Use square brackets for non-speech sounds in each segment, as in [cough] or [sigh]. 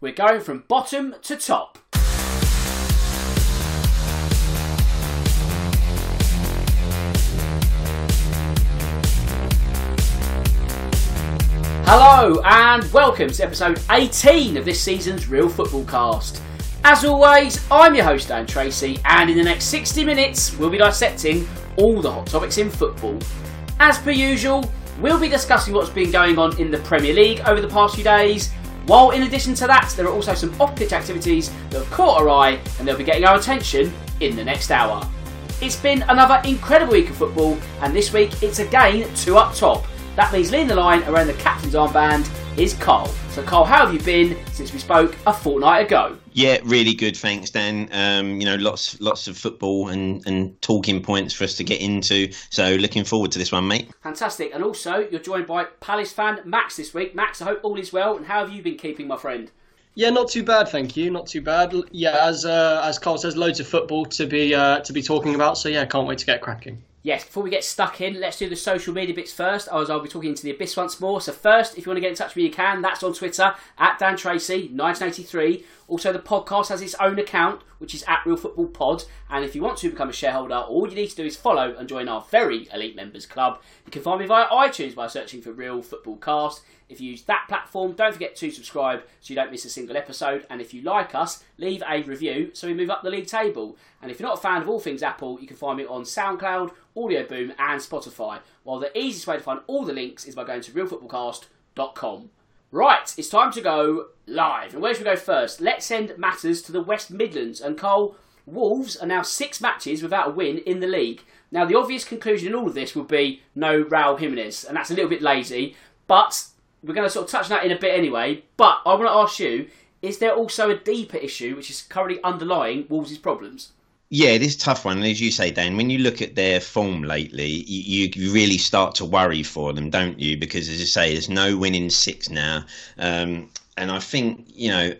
We're going from bottom to top. Hello and welcome to episode 18 of this season's Real Football Cast. As always, I'm your host Dan Tracy, and in the next 60 minutes, we'll be dissecting all the hot topics in football. As per usual, we'll be discussing what's been going on in the Premier League over the past few days, while in addition to that, there are also some off pitch activities that have caught our eye and they'll be getting our attention in the next hour. It's been another incredible week of football, and this week it's again two up top. That means leading the line around the captain's armband is Carl. So, Carl, how have you been since we spoke a fortnight ago? Yeah, really good, thanks, Dan. Um, you know, lots lots of football and, and talking points for us to get into. So, looking forward to this one, mate. Fantastic. And also, you're joined by Palace fan Max this week. Max, I hope all is well. And how have you been keeping, my friend? Yeah, not too bad, thank you. Not too bad. Yeah, as uh, as Carl says, loads of football to be uh, to be talking about. So yeah, can't wait to get cracking. Yes, before we get stuck in, let's do the social media bits first, as I'll be talking into the Abyss once more. So first, if you want to get in touch with me, you can. That's on Twitter, at Dan Tracy, 1983. Also, the podcast has its own account, which is at Real Football Pod. And if you want to become a shareholder, all you need to do is follow and join our very elite members club. You can find me via iTunes by searching for Real Football Cast. If you use that platform, don't forget to subscribe so you don't miss a single episode. And if you like us, leave a review so we move up the league table. And if you're not a fan of all things Apple, you can find me on SoundCloud, Audio Boom, and Spotify. While the easiest way to find all the links is by going to realfootballcast.com. Right, it's time to go live. And where should we go first? Let's send matters to the West Midlands. And Cole, Wolves are now six matches without a win in the league. Now, the obvious conclusion in all of this would be no Raul Jimenez, and that's a little bit lazy. But we're going to sort of touch on that in a bit anyway. But I want to ask you: Is there also a deeper issue which is currently underlying Wolves' problems? Yeah, it is a tough one. And as you say, Dan, when you look at their form lately, you, you really start to worry for them, don't you? Because as you say, there's no winning six now. Um, and I think, you know,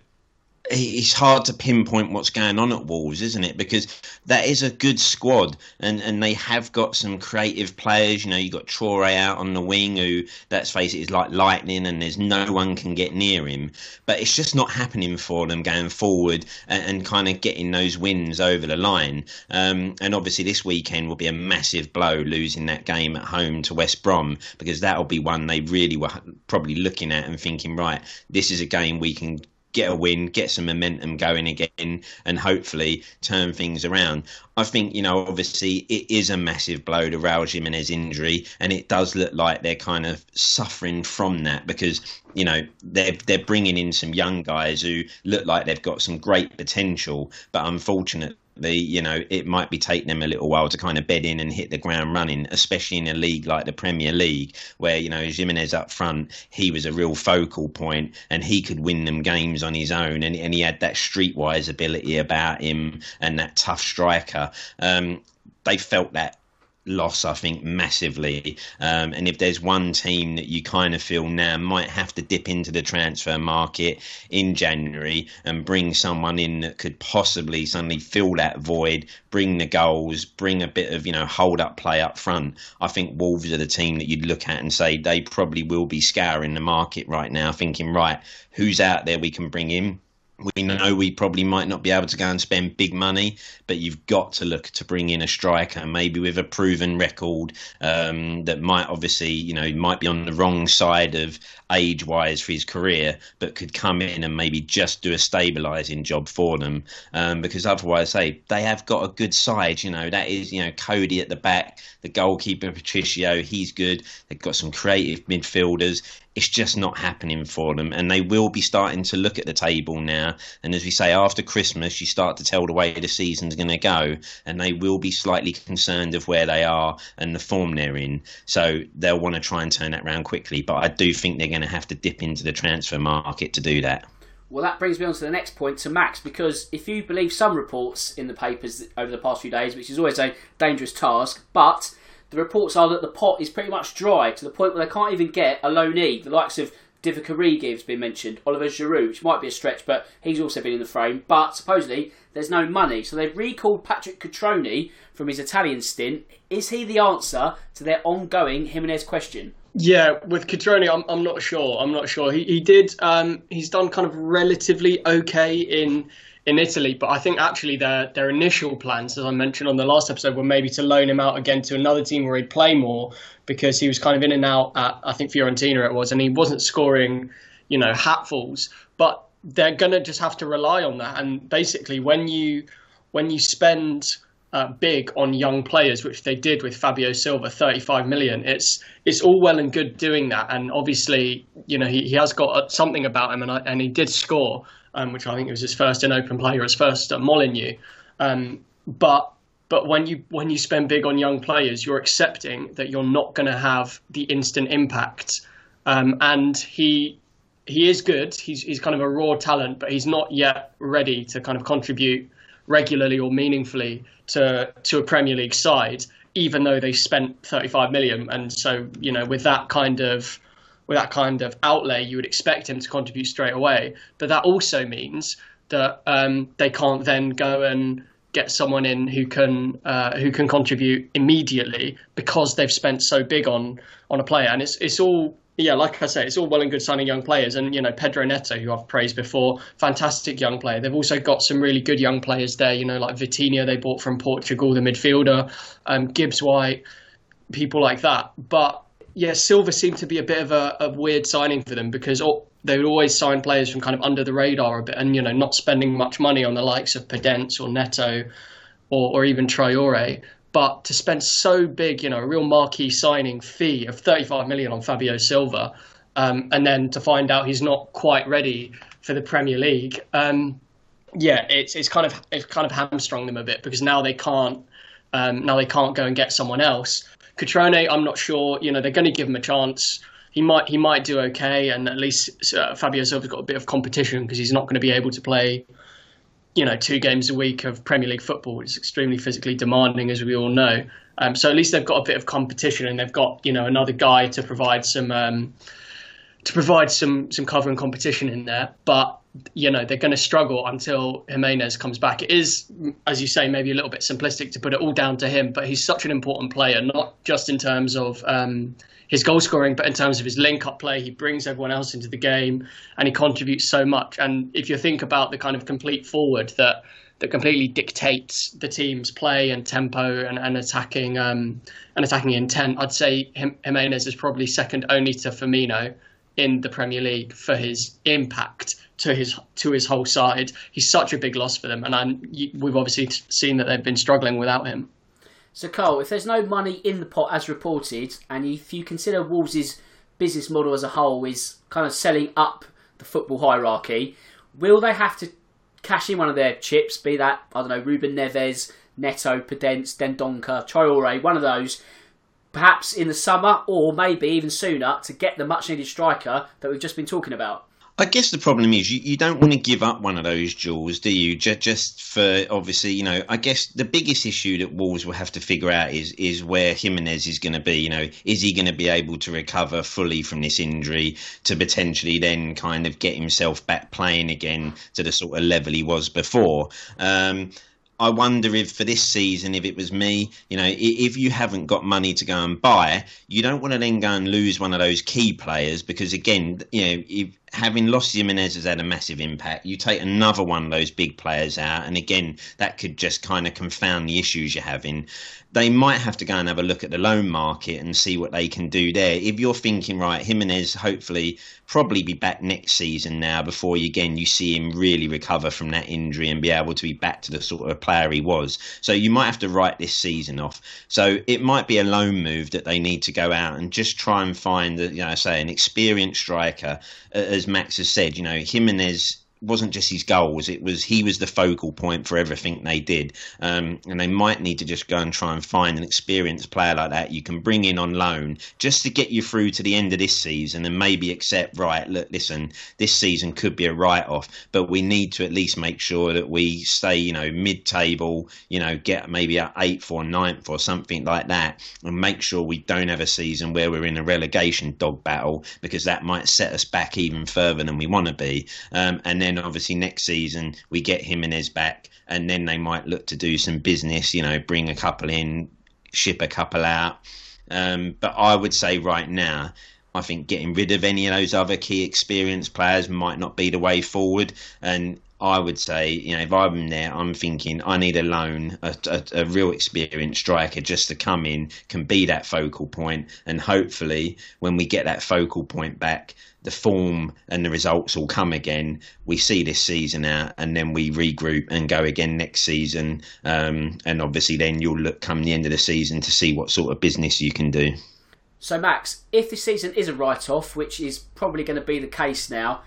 it's hard to pinpoint what's going on at Wolves, isn't it? Because that is a good squad, and, and they have got some creative players. You know, you've got Traore out on the wing, who let's face it is like lightning, and there's no one can get near him. But it's just not happening for them going forward and, and kind of getting those wins over the line. Um, and obviously, this weekend will be a massive blow losing that game at home to West Brom because that'll be one they really were probably looking at and thinking, right, this is a game we can get a win, get some momentum going again, and hopefully turn things around. I think, you know, obviously it is a massive blow to Raul Jimenez injury, and it does look like they're kind of suffering from that because, you know, they're, they're bringing in some young guys who look like they've got some great potential, but unfortunately, you know, it might be taking them a little while to kind of bed in and hit the ground running, especially in a league like the Premier League, where, you know, Jimenez up front, he was a real focal point and he could win them games on his own. And, and he had that streetwise ability about him and that tough striker. Um, they felt that loss, I think, massively. Um, and if there's one team that you kind of feel now might have to dip into the transfer market in January and bring someone in that could possibly suddenly fill that void, bring the goals, bring a bit of, you know, hold up play up front, I think Wolves are the team that you'd look at and say they probably will be scouring the market right now, thinking, right, who's out there we can bring in? We know we probably might not be able to go and spend big money, but you've got to look to bring in a striker, maybe with a proven record um, that might obviously, you know, might be on the wrong side of age wise for his career, but could come in and maybe just do a stabilising job for them. Um, because otherwise, say they have got a good side. You know, that is, you know, Coady at the back, the goalkeeper Patricio, he's good. They've got some creative midfielders it's just not happening for them. And they will be starting to look at the table now. And as we say, after Christmas, you start to tell the way the season's going to go. And they will be slightly concerned of where they are and the form they're in. So they'll want to try and turn that around quickly. But I do think they're going to have to dip into the transfer market to do that. Well, that brings me on to the next point to Max, because if you believe some reports in the papers over the past few days, which is always a dangerous task, but the reports are that the pot is pretty much dry to the point where they can't even get a loanee. The likes of Divock Origi has been mentioned, Oliver Giroud, which might be a stretch, but he's also been in the frame. But supposedly there's no money, so they've recalled Patrick Cutrone from his Italian stint. Is he the answer to their ongoing Jimenez question? Yeah, with Cutrone, I'm, I'm not sure. I'm not sure. He he did. Um, he's done kind of relatively okay in in Italy. But I think actually their their initial plans, as I mentioned on the last episode, were maybe to loan him out again to another team where he'd play more because he was kind of in and out at I think Fiorentina it was, and he wasn't scoring, you know, hatfuls. But they're gonna just have to rely on that. And basically, when you when you spend uh, big on young players, which they did with Fabio Silva, 35 million. It's it's all well and good doing that, and obviously, you know, he, he has got something about him, and I, and he did score um, which I think was his first in open play or his first at Molineux. Um, but but when you when you spend big on young players, you're accepting that you're not going to have the instant impact. Um, and he he is good. He's he's kind of a raw talent, but he's not yet ready to kind of contribute regularly or meaningfully to to a Premier League side, even though they spent 35 million. And so you know, with that kind of with that kind of outlay, you would expect him to contribute straight away. But that also means that um, they can't then go and get someone in who can uh, who can contribute immediately because they've spent so big on on a player. And it's it's all yeah, like I say, it's all well and good signing young players. And you know, Pedro Neto, who I've praised before, fantastic young player. They've also got some really good young players there. You know, like Vitinha, they bought from Portugal, the midfielder, um, Gibbs White, people like that. But yeah, Silva seemed to be a bit of a, a weird signing for them because all, they would always sign players from kind of under the radar a bit, and you know, not spending much money on the likes of Podence or Neto, or, or even Traore. But to spend so big, you know, a real marquee signing fee of 35 million on Fabio Silva, um, and then to find out he's not quite ready for the Premier League, um, yeah, it's it's kind of it's kind of hamstrung them a bit because now they can't um, now they can't go and get someone else. Cutrone, I'm not sure. You know, they're going to give him a chance. He might he might do okay, and at least uh, Fabio Silva's got a bit of competition because he's not going to be able to play, you know, two games a week of Premier League football. It's extremely physically demanding, as we all know. Um, so at least they've got a bit of competition, and they've got you know another guy to provide some um, to provide some some cover and competition in there. But you know they're going to struggle until Jimenez comes back. It is, as you say, maybe a little bit simplistic to put it all down to him, but he's such an important player, not just in terms of um, his goal scoring, but in terms of his link-up play. He brings everyone else into the game, and he contributes so much. And if you think about the kind of complete forward that that completely dictates the team's play and tempo and, and attacking um, and attacking intent, I'd say Jimenez is probably second only to Firmino in the Premier League for his impact to his to his whole side. He's such a big loss for them, and I'm, we've obviously seen that they've been struggling without him. So, Carl, if there's no money in the pot as reported, and if you consider Wolves' business model as a whole is kind of selling up the football hierarchy, will they have to cash in one of their chips? Be that I don't know, Ruben Neves, Neto, Podence, Dendoncker, Traore, one of those. Perhaps in the summer, or maybe even sooner, to get the much needed striker that we've just been talking about. I guess the problem is you, you don't want to give up one of those jewels, do you? Just, just for obviously, you know, I guess the biggest issue that Wolves will have to figure out is is where Jimenez is going to be. You know, is he going to be able to recover fully from this injury to potentially then kind of get himself back playing again to the sort of level he was before? Um, I wonder if for this season, if it was me, you know, if you haven't got money to go and buy, you don't want to then go and lose one of those key players because, again, you know, if, having lost Jimenez has had a massive impact. You take another one of those big players out, and again, that could just kind of confound the issues you're having they might have to go and have a look at the loan market and see what they can do there. If you're thinking, right, Jimenez hopefully probably be back next season now before you, again you see him really recover from that injury and be able to be back to the sort of player he was. So you might have to write this season off. So it might be a loan move that they need to go out and just try and find, you know, say an experienced striker, as Max has said. You know, Jimenez wasn't just his goals; it was he was the focal point for everything they did. Um, and they might need to just go and try and find an experienced player like that you can bring in on loan just to get you through to the end of this season, and maybe accept right. Look, listen, this season could be a write-off, but we need to at least make sure that we stay, you know, mid-table. You know, get maybe a eighth or ninth or something like that, and make sure we don't have a season where we're in a relegation dog battle because that might set us back even further than we want to be. Um, and then then obviously next season we get Jimenez back, and then they might look to do some business. You know, bring a couple in, ship a couple out. Um, but I would say right now, I think getting rid of any of those other key experienced players might not be the way forward. And I would say, you know, if I'm there, I'm thinking I need a loan, a, a, a, real experienced striker just to come in, can be that focal point, and hopefully, when we get that focal point back, the form and the results will come again. We see this season out, and then we regroup and go again next season. Um, and obviously, then you'll look come the end of the season to see what sort of business you can do. So, Max, if this season is a write-off, which is probably going to be the case now,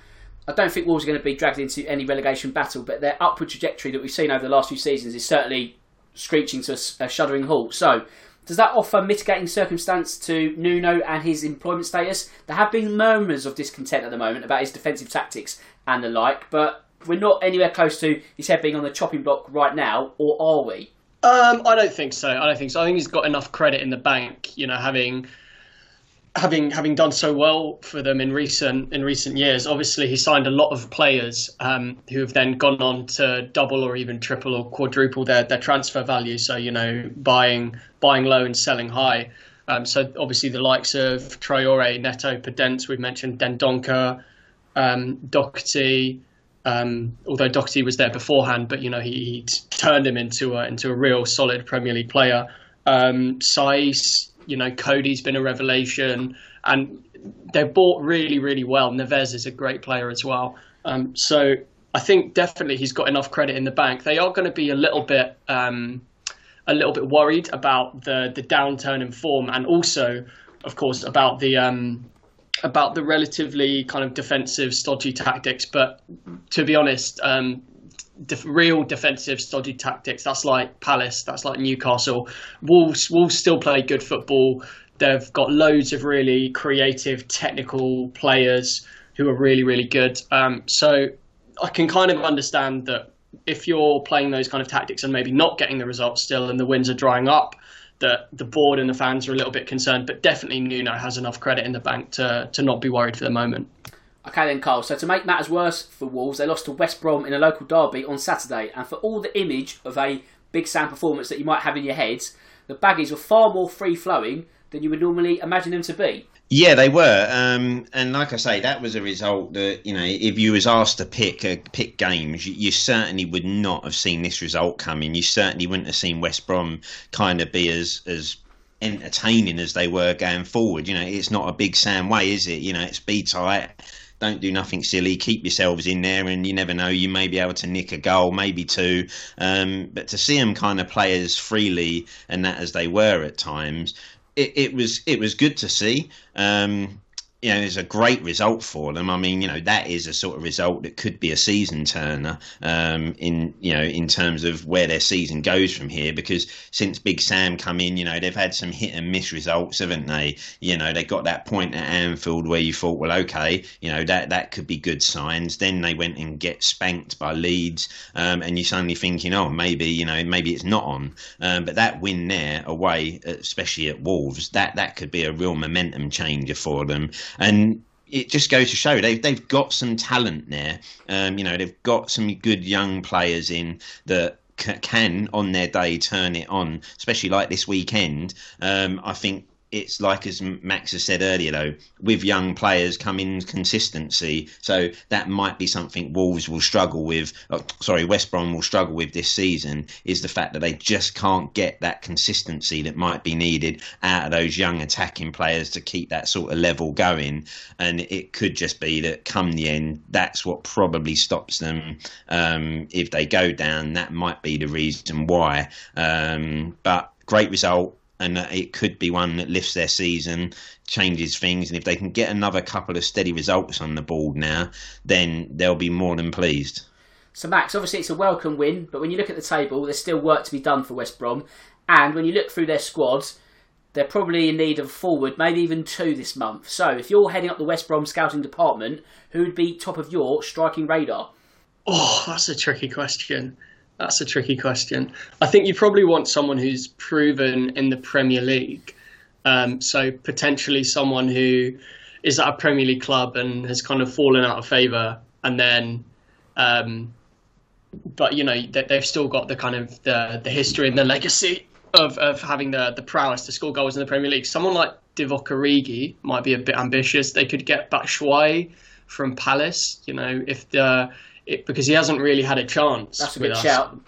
I don't think Wolves are going to be dragged into any relegation battle. But their upward trajectory that we've seen over the last few seasons is certainly screeching to a shuddering halt. So, does that offer mitigating circumstance to Nuno and his employment status? There have been murmurs of discontent at the moment about his defensive tactics and the like, but we're not anywhere close to his head being on the chopping block right now, or are we? Um, I don't think so. I don't think so. I think he's got enough credit in the bank, you know, having having having done so well for them in recent in recent years, obviously he signed a lot of players um, who have then gone on to double or even triple or quadruple their, their transfer value. So you know, buying buying low and selling high. Um, so obviously the likes of Traore, Neto, Podence, we've mentioned Dendoncker, um, Doherty. Um, although Doherty was there beforehand, but you know he, he turned him into a into a real solid Premier League player. Um, you know, Coady's been a revelation, and they've bought really, really well. Neves is a great player as well. Um, so I think definitely he's got enough credit in the bank. They are going to be a little bit, um, a little bit worried about the the downturn in form, and also, of course, about the um, about the relatively kind of defensive, stodgy tactics. But to be honest, um, def- real defensive stodgy tactics. That's like Palace. That's like Newcastle. Wolves Wolves still play good football. They've got loads of really creative, technical players who are really really good. Um, so I can kind of understand that if you're playing those kind of tactics and maybe not getting the results still, and the wins are drying up. That the board and the fans are a little bit concerned, but definitely Nuno has enough credit in the bank to to not be worried for the moment. Okay then, Carl. So to make matters worse for Wolves, they lost to West Brom in a local derby on Saturday, and for all the image of a Big Sam performance that you might have in your heads, the Baggies were far more free flowing than you would normally imagine them to be. Yeah, they were, um, and like I say, that was a result that you know, if you was asked to pick uh, pick games, you, you, certainly would not have seen this result coming. You certainly wouldn't have seen West Brom kind of be as as entertaining as they were going forward. You know, it's not a Big Sam way, is it? You know, it's be tight don't do nothing silly. Keep yourselves in there, and you never know. You may be able to nick a goal, maybe two. Um, but to see them kind of play as freely and that as they were at times, it, it was it was good to see. Um, you know, is a great result for them. I mean, you know, that is a sort of result that could be a season turner um, in, you know, in terms of where their season goes from here. Because since Big Sam come in, you know, they've had some hit and miss results, haven't they? You know, they got that point at Anfield where you thought, well, okay, you know, that that could be good signs. Then they went and get spanked by Leeds, um, and you're suddenly thinking, oh, maybe, you know, maybe it's not on. Um, but that win there away, especially at Wolves, that that could be a real momentum changer for them and it just goes to show they've they've got some talent there. Um, you know, they've got some good young players in that can on their day turn it on, especially like this weekend. Um, I think it's like as Max has said earlier, though, with young players come in consistency. So that might be something Wolves will struggle with. Oh, sorry, West Brom will struggle with this season is the fact that they just can't get that consistency that might be needed out of those young attacking players to keep that sort of level going. And it could just be that come the end, that's what probably stops them. Um, if they go down, that might be the reason why. Um, but great result and it could be one that lifts their season, changes things, and if they can get another couple of steady results on the board now, then they'll be more than pleased. So, Max, obviously it's a welcome win, but when you look at the table, there's still work to be done for West Brom. And when you look through their squads, they're probably in need of a forward, maybe even two this month. So, if you're heading up the West Brom scouting department, who would be top of your striking radar? Oh, that's a tricky question. That's a tricky question. I think you probably want someone who's proven in the Premier League. Um, so potentially someone who is at a Premier League club and has kind of fallen out of favour, and then, um, but you know they've still got the kind of the the history and the legacy of, of having the the prowess to score goals in the Premier League. Someone like Divock Origi might be a bit ambitious. They could get Batshuayi from Palace. You know, if the it, because he hasn't really had a chance. That's a good us. shout.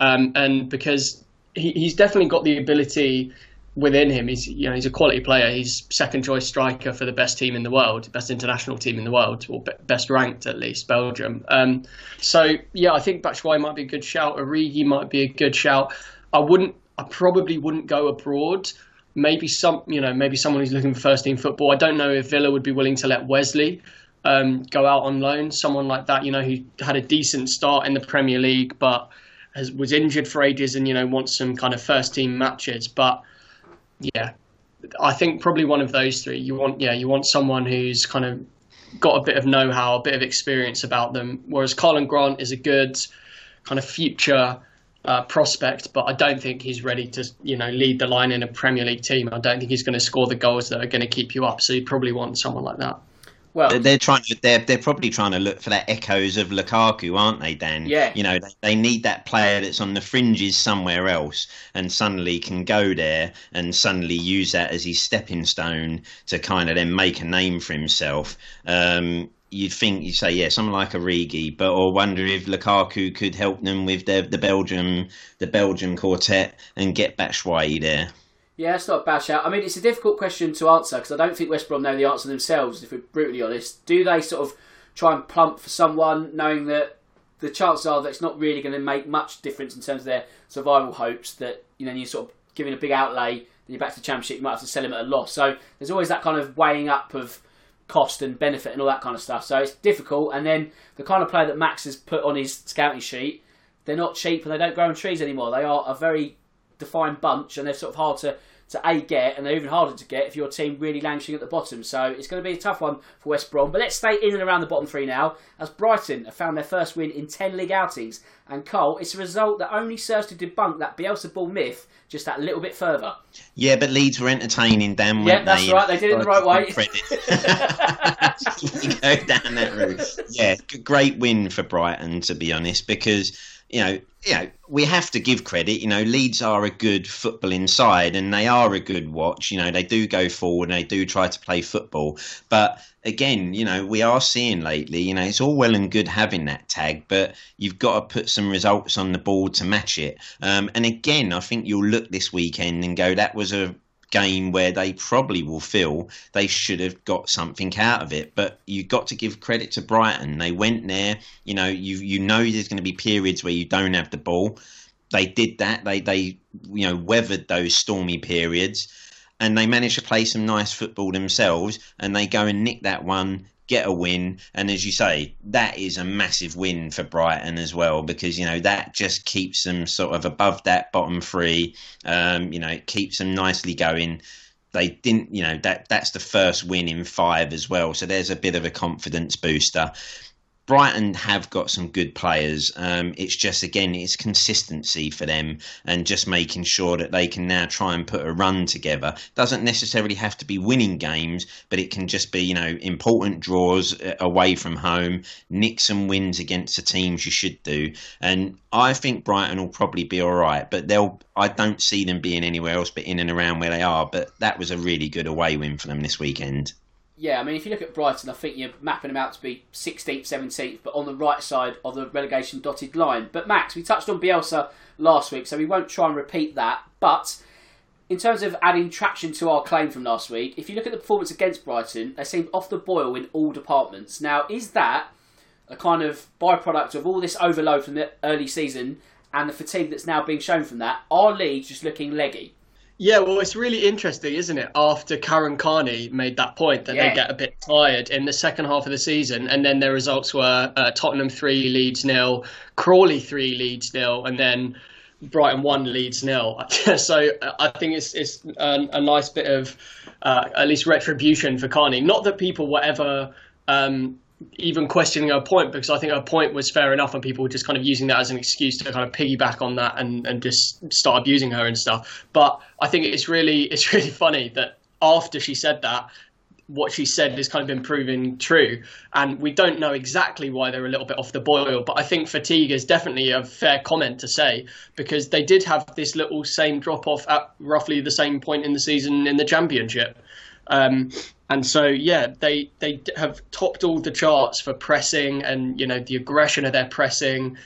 Um, and because he, he's definitely got the ability within him. He's you know he's a quality player. He's second choice striker for the best team in the world, best international team in the world, or best ranked at least, Belgium. Um, so yeah, I think Batshuayi might be a good shout. Origi might be a good shout. I wouldn't. I probably wouldn't go abroad. Maybe some, you know, maybe someone who's looking for first team football. I don't know if Villa would be willing to let Wesley um, go out on loan. Someone like that, you know, who had a decent start in the Premier League, but has, was injured for ages and you know wants some kind of first team matches. But yeah, I think probably one of those three. You want yeah, you want someone who's kind of got a bit of know how, a bit of experience about them. Whereas Karlan Grant is a good kind of future. Uh, prospect, but I don't think he's ready to, you know, lead the line in a Premier League team. I don't think he's going to score the goals that are going to keep you up. So you probably want someone like that. Well, they're trying to they're they're probably trying to look for that echoes of Lukaku, aren't they, Dan? Yeah. You know, they, they need that player that's on the fringes somewhere else and suddenly can go there and suddenly use that as his stepping stone to kind of then make a name for himself. Um, you'd think you say yeah, someone like a Origi, but or wonder if Lukaku could help them with the the Belgium the Belgium quartet and get Batshuayi there. Yeah, it's not a bad shout. I mean, it's a difficult question to answer because I don't think West Brom know the answer themselves, if we're brutally honest. Do they sort of try and plump for someone knowing that the chances are that it's not really going to make much difference in terms of their survival hopes, that, you know, you're sort of giving a big outlay, then you're back to the Championship, you might have to sell him at a loss. So there's always that kind of weighing up of cost and benefit and all that kind of stuff. So it's difficult. And then the kind of player that Max has put on his scouting sheet, they're not cheap and they don't grow on trees anymore. They are a very defined bunch and they're sort of hard to to A get, and they're even harder to get if your team really languishing at the bottom. So it's going to be a tough one for West Brom. But let's stay in and around the bottom three now, as Brighton have found their first win in 10 league outings. And Cole, it's a result that only serves to debunk that Bielsa ball myth just that little bit further. Yeah, but Leeds were entertaining, Dan. Yeah, that's they? right. They did it the right way. [laughs] go down that route. Yeah, great win for Brighton, to be honest, because you know, you know, we have to give credit. You know, Leeds are a good football inside, and they are a good watch. You know, they do go forward and they do try to play football. But again, you know, we are seeing lately. You know, it's all well and good having that tag, but you've got to put some results on the board to match it. Um, and again, I think you'll look this weekend and go, that was a game where they probably will feel they should have got something out of it. But you've got to give credit to Brighton. They went there. You know, you you know there's going to be periods where you don't have the ball. They did that. They they you know weathered those stormy periods. and they managed to play some nice football themselves, and they go and nick that one get a win. And as you say, that is a massive win for Brighton as well because you know that just keeps them sort of above that bottom three. Um, you know, it keeps them nicely going. They didn't, you know, that that's the first win in five as well. So there's a bit of a confidence booster. Brighton have got some good players. Um, it's just again, it's consistency for them and just making sure that they can now try and put a run together. Doesn't necessarily have to be winning games, but it can just be you know important draws uh, away from home, nick some wins against the teams you should do. And I think Brighton will probably be all right, but they'll. I don't see them being anywhere else but in and around where they are. But that was a really good away win for them this weekend yeah, I mean, if you look at Brighton, I think you're mapping them out to be 16th, 17th, but on the right side of the relegation dotted line. But Max, we touched on Bielsa last week, so we won't try and repeat that. But in terms of adding traction to our claim from last week, if you look at the performance against Brighton, they seemed off the boil in all departments. Now, is that a kind of byproduct of all this overload from the early season and the fatigue that's now being shown from that? Are Leeds just looking leggy? Yeah, well, it's really interesting, isn't it? After Karen Carney made that point that yeah. they get a bit tired in the second half of the season, and then their results were uh, Tottenham three, Leeds nil, Crawley three, Leeds nil, and then Brighton one, Leeds nil. [laughs] so uh, I think it's it's a, a nice bit of uh, at least retribution for Carney. Not that people were ever um, even questioning her point because I think her point was fair enough and people were just kind of using that as an excuse to kind of piggyback on that and, and just start abusing her and stuff. But I think it's really [laughs] it's really funny that after she said that, what she said has kind of been proven true. And we don't know exactly why they're a little bit off the boil, but I think fatigue is definitely a fair comment to say because they did have this little same drop off at roughly the same point in the season in the championship. Um, and so, yeah, they they have topped all the charts for pressing and you know the aggression of their pressing,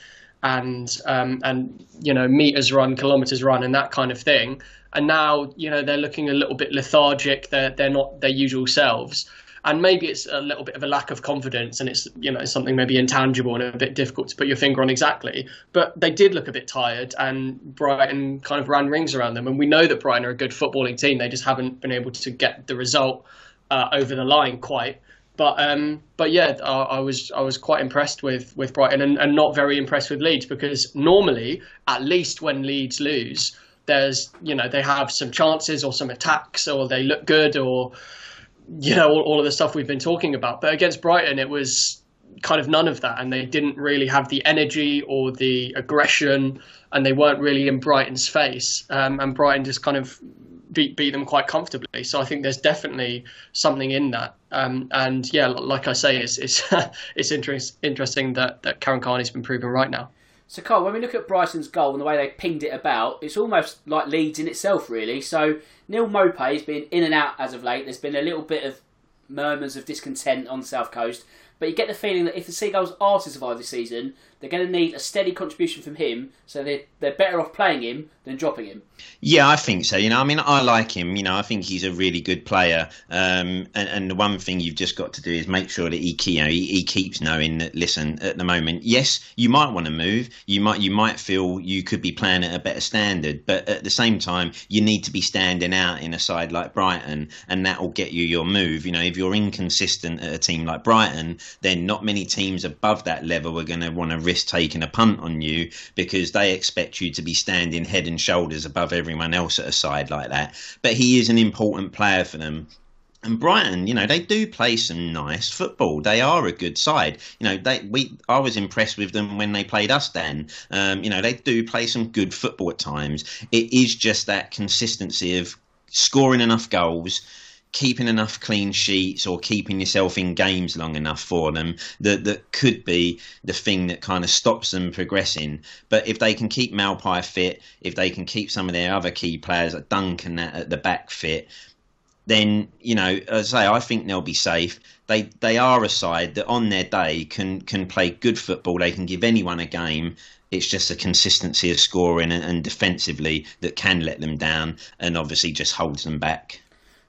and um, and you know meters run, kilometers run, and that kind of thing. And now you know they're looking a little bit lethargic. They're they're not their usual selves. And maybe it's a little bit of a lack of confidence, and it's you know something maybe intangible and a bit difficult to put your finger on exactly. But they did look a bit tired, and Brighton kind of ran rings around them. And we know that Brighton are a good footballing team; they just haven't been able to get the result uh, over the line quite. But um, but yeah, I, I, was I was quite impressed with with Brighton and, and not very impressed with Leeds because normally, at least when Leeds lose, there's you know they have some chances or some attacks or they look good or you know all, all of the stuff we've been talking about. But against Brighton, it was kind of none of that, and they didn't really have the energy or the aggression, and they weren't really in Brighton's face. Um, and Brighton just kind of beat beat them quite comfortably. So I think there's definitely something in that. Um, and yeah, like I say, it's it's [laughs] it's interest, interesting that that Karen Carney's been proven right now. So, Carl, when we look at Brighton's goal and the way they pinged it about, it's almost like Leeds in itself, really. So, Neal Maupay has been in and out as of late. There's been a little bit of murmurs of discontent on the south coast, but you get the feeling that if the Seagulls are to survive this season, they're going to need a steady contribution from him, so they're, they're better off playing him than dropping him. Yeah, I think so. You know, I mean, I like him. You know, I think he's a really good player. Um, and, and the one thing you've just got to do is make sure that he, you know, he, he keeps knowing that. Listen, at the moment, yes, you might want to move. You might, you might feel you could be playing at a better standard, but at the same time, you need to be standing out in a side like Brighton, and that will get you your move. You know, if you're inconsistent at a team like Brighton, then not many teams above that level are going to want to risk taking a punt on you because they expect you to be standing head and shoulders above everyone else at a side like that. But he is an important player for them. And Brighton, you know, they do play some nice football. They are a good side. You know, they we I was impressed with them when they played us. Then, um, you know, they do play some good football at times. It is just that consistency of scoring enough goals keeping enough clean sheets or keeping yourself in games long enough for them that that could be the thing that kind of stops them progressing. But if they can keep Maupay fit, if they can keep some of their other key players like Duncan at the back fit, then you know, as I say, I think they'll be safe. They they are a side that on their day can can play good football. They can give anyone a game. It's just a consistency of scoring and, and defensively that can let them down, and obviously just holds them back.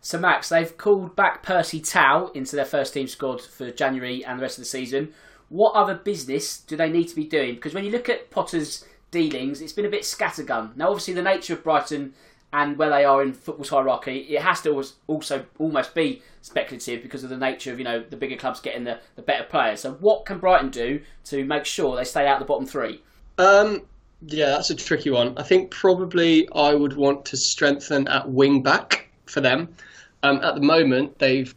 So, Max, they've called back Percy Tau into their first team squad for January and the rest of the season. What other business do they need to be doing? Because when you look at Potter's dealings, it's been a bit scattergun. Now, obviously, the nature of Brighton and where they are in football's hierarchy, it has to also almost be speculative because of the nature of you know the bigger clubs getting the, the better players. So what can Brighton do to make sure they stay out the bottom three? Um, yeah, that's a tricky one. I think probably I would want to strengthen at wing back for them. Um, at the moment, they've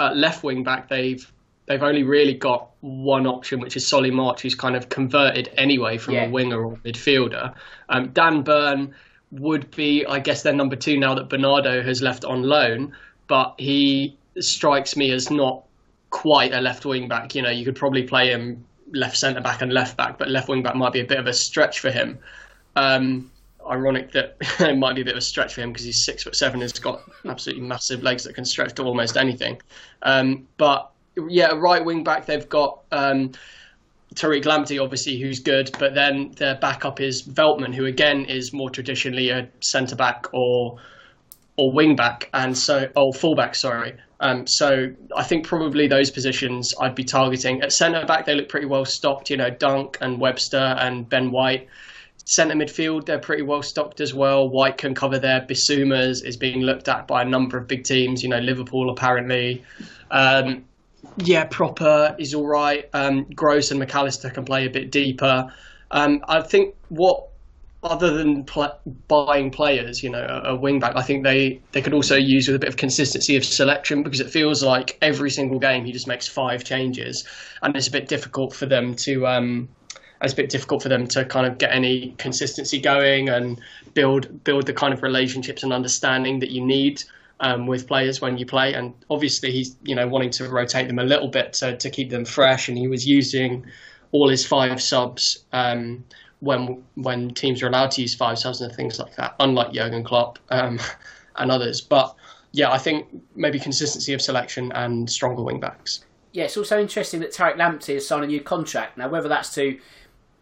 at left wing back they've they've only really got one option, which is Solly March, who's kind of converted anyway from yeah. a winger or midfielder. Um, Dan Burn would be, I guess, their number two now that Bernardo has left on loan, but he strikes me as not quite a left wing back. You know, you could probably play him left centre back and left back, but left wing back might be a bit of a stretch for him. Um, ironic that [laughs] it might be a bit of a stretch for him because he's six foot seven, has got absolutely massive legs that can stretch to almost anything. Um, but yeah, right wing back they've got um, Tariq Lamptey, obviously, who's good, but then their backup is Veltman, who again is more traditionally a centre back or or wing back, and so or fullback, sorry. Um, so I think probably those positions I'd be targeting. At centre back, they look pretty well stocked. You know, Dunk and Webster and Ben White. Centre midfield, they're pretty well stocked as well. White can cover there. Bissouma's is being looked at by a number of big teams. You know, Liverpool apparently. Um, yeah, Propper is all right. Um, Gross and Mac Allister can play a bit deeper. Um, I think what other than pl- buying players, you know, a, a wing back, I think they, they could also use with a bit of consistency of selection because it feels like every single game he just makes five changes, and it's a bit difficult for them to um, it's a bit difficult for them to kind of get any consistency going and build build the kind of relationships and understanding that you need um, with players when you play. And obviously, he's you know wanting to rotate them a little bit to to keep them fresh, and he was using all his five subs. Um, when when teams are allowed to use five subs and things like that, unlike Jurgen Klopp um, [laughs] and others. But yeah, I think maybe consistency of selection and stronger wing backs. Yeah, it's also interesting that Tariq Lamptey has signed a new contract. Now, whether that's to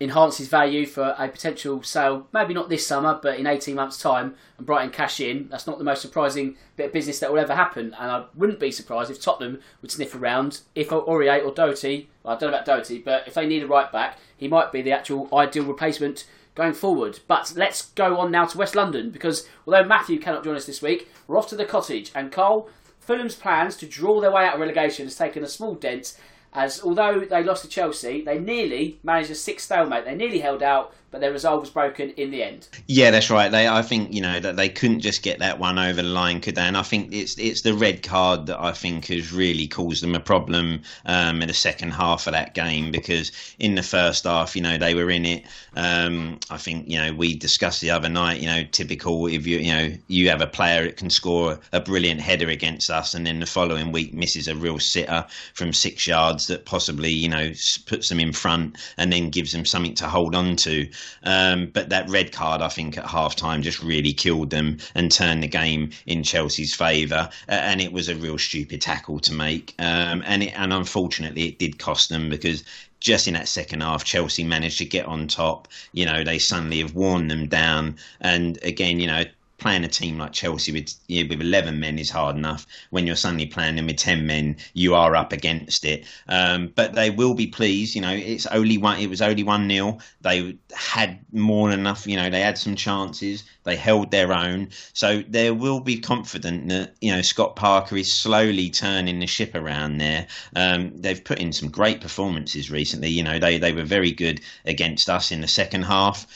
enhance his value for a potential sale, maybe not this summer, but in 18 months' time, and Brighton cash in, that's not the most surprising bit of business that will ever happen. And I wouldn't be surprised if Tottenham would sniff around if Aurier or Doherty, well, I don't know about Doherty, but if they need a right back, he might be the actual ideal replacement going forward. But let's go on now to West London because although Matthew cannot join us this week, we're off to the cottage. And Carl, Fulham's plans to draw their way out of relegation has taken a small dent as although they lost to Chelsea, they nearly managed a six stalemate. They nearly held out, but their resolve was broken in the end. Yeah, that's right. They, I think, you know, that they couldn't just get that one over the line, could they? And I think it's it's the red card that I think has really caused them a problem um, in the second half of that game because in the first half, you know, they were in it. Um, I think, you know, we discussed the other night, you know, typical if you, you know, you have a player that can score a brilliant header against us, and then the following week misses a real sitter from six yards that possibly, you know, puts them in front and then gives them something to hold on to. Um, but that red card, I think, at half time just really killed them and turned the game in Chelsea's favour. Uh, and it was a real stupid tackle to make. Um, and, it, and unfortunately, it did cost them because just in that second half, Chelsea managed to get on top. You know, they suddenly have worn them down. And again, you know, playing a team like Chelsea with you know, with 11 men is hard enough. When you're suddenly playing them with 10 men, you are up against it. Um, but they will be pleased. You know, it's only one. It was only one nil. They had more than enough. You know, they had some chances. They held their own. So they will be confident that you know Scott Parker is slowly turning the ship around there. Um, they've put in some great performances recently. You know, they they were very good against us in the second half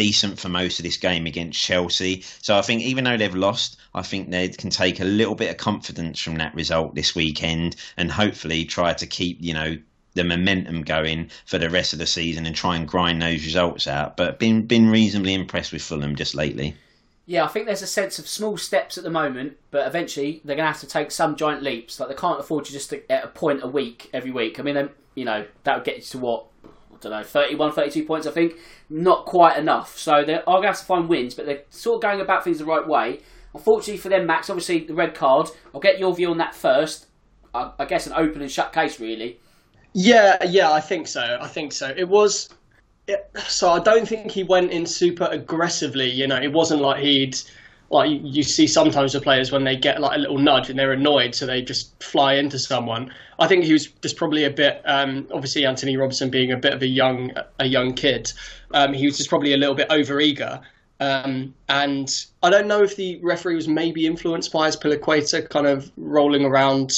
decent for most of this game against Chelsea. So I think even though they've lost, I think they can take a little bit of confidence from that result this weekend and hopefully try to keep, you know, the momentum going for the rest of the season and try and grind those results out. But been been reasonably impressed with Fulham just lately. Yeah, I think there's a sense of small steps at the moment, but eventually they're going to have to take some giant leaps. Like they can't afford to just get a point a week every week. I mean, you know that would get you to what don't know, 31, 32 points, I think. Not quite enough. So they are going to have to find wins, but they're sort of going about things the right way. Unfortunately for them, Max, obviously the red card. I'll get your view on that first. I, I guess an open and shut case, really. Yeah, yeah, I think so. I think so. It was. It, so I don't think he went in super aggressively. You know, it wasn't like he'd like you see sometimes the players when they get like a little nudge and they're annoyed, so they just fly into someone. I think he was just probably a bit. Um, obviously, Antonee Robinson being a bit of a young a young kid, um, he was just probably a little bit over eager. Um, and I don't know if the referee was maybe influenced by Azpilicueta kind of rolling around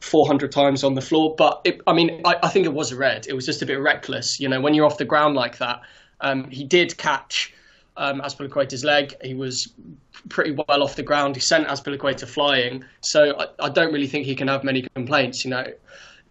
400 times on the floor. But it, I mean, I, I, think it was a red. It was just a bit reckless. You know, when you're off the ground like that, um, he did catch um, Azpilicueta's leg. He was pretty well off the ground. He sent Azpilicueta flying. So I, I don't really think he can have many complaints. You know,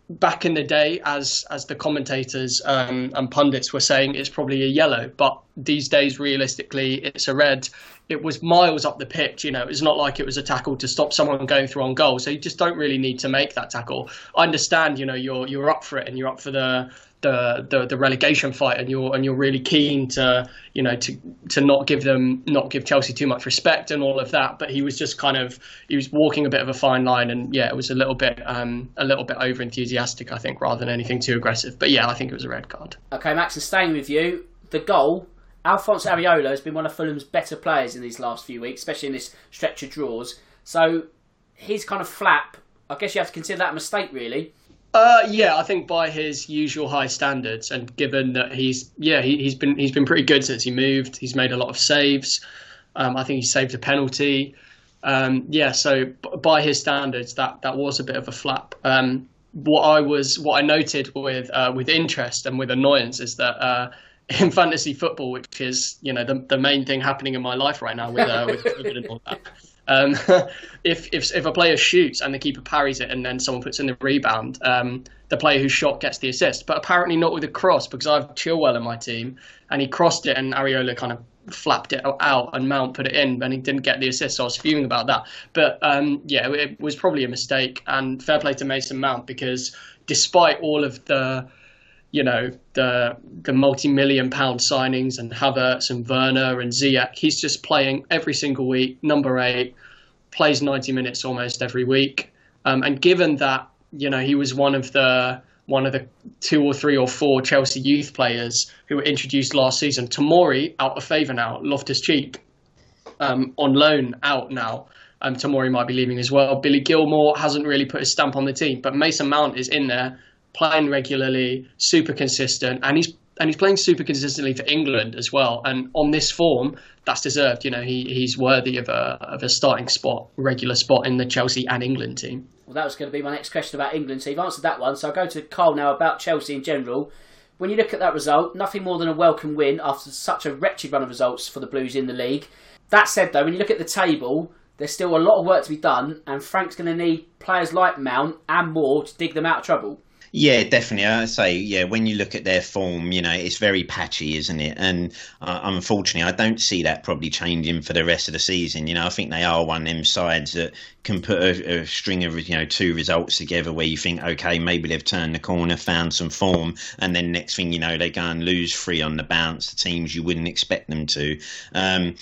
back in the day, as as the commentators um, and pundits were saying, it's probably a yellow. But these days, realistically, it's a red. It was miles up the pitch. You know, it's not like it was a tackle to stop someone going through on goal. So you just don't really need to make that tackle. I understand. You know, you're you're up for it and you're up for the the, the, the relegation fight and you're and you're really keen to you know to to not give them not give Chelsea too much respect and all of that. But he was just kind of he was walking a bit of a fine line and yeah it was a little bit um a little bit over enthusiastic I think rather than anything too aggressive. But yeah I think it was a red card. Okay Max and staying with you. The goal Alphonse Areola has been one of Fulham's better players in these last few weeks especially in this stretch of draws. So his kind of flap I guess you have to consider that a mistake really uh, yeah, I think by his usual high standards, and given that he's yeah he, has been he's been pretty good since he moved. He's made a lot of saves. Um, I think he saved a penalty. Um, yeah, so by his standards, that that was a bit of a flap. Um, what I was what I noted with uh, with interest and with annoyance is that. Uh, [laughs] in fantasy football, which is you know the the main thing happening in my life right now with uh, with COVID and all that. Um, [laughs] if, if if a player shoots and the keeper parries it and then someone puts in the rebound, um, the player who shot gets the assist. But apparently not with a cross because I have Chilwell in my team and he crossed it and Areola kind of flapped it out and Mount put it in and he didn't get the assist. So I was fuming about that. But um, yeah, it was probably a mistake and fair play to Mason Mount because despite all of the you know the the multi-million pound signings and Havertz and Werner and Ziyech. He's just playing every single week. Number eight plays 90 minutes almost every week. Um, and given that you know he was one of the one of the two or three or four Chelsea youth players who were introduced last season, Tomori out of favour now. Loftus Cheek um, on loan out now. Um, Tomori might be leaving as well. Billy Gilmour hasn't really put his stamp on the team, but Mason Mount is in there playing regularly, super consistent, and he's and he's playing super consistently for England as well. And on this form, that's deserved. You know, he, he's worthy of a of a starting spot, regular spot in the Chelsea and England team. Well, that was going to be my next question about England. So you've answered that one. So I'll go to Carl now about Chelsea in general. When you look at that result, nothing more than a welcome win after such a wretched run of results for the Blues in the league. That said, though, when you look at the table, there's still a lot of work to be done, and Frank's going to need players like Mount and more to dig them out of trouble. Yeah, definitely. I say, yeah, when you look at their form, you know, it's very patchy, isn't it? And uh, unfortunately, I don't see that probably changing for the rest of the season. You know, I think they are one of them sides that can put a, a, string of, you know, two results together where you think, okay, maybe they've turned the corner, found some form, and then next thing you know, they go and lose three on the bounce to teams you wouldn't expect them to. Um,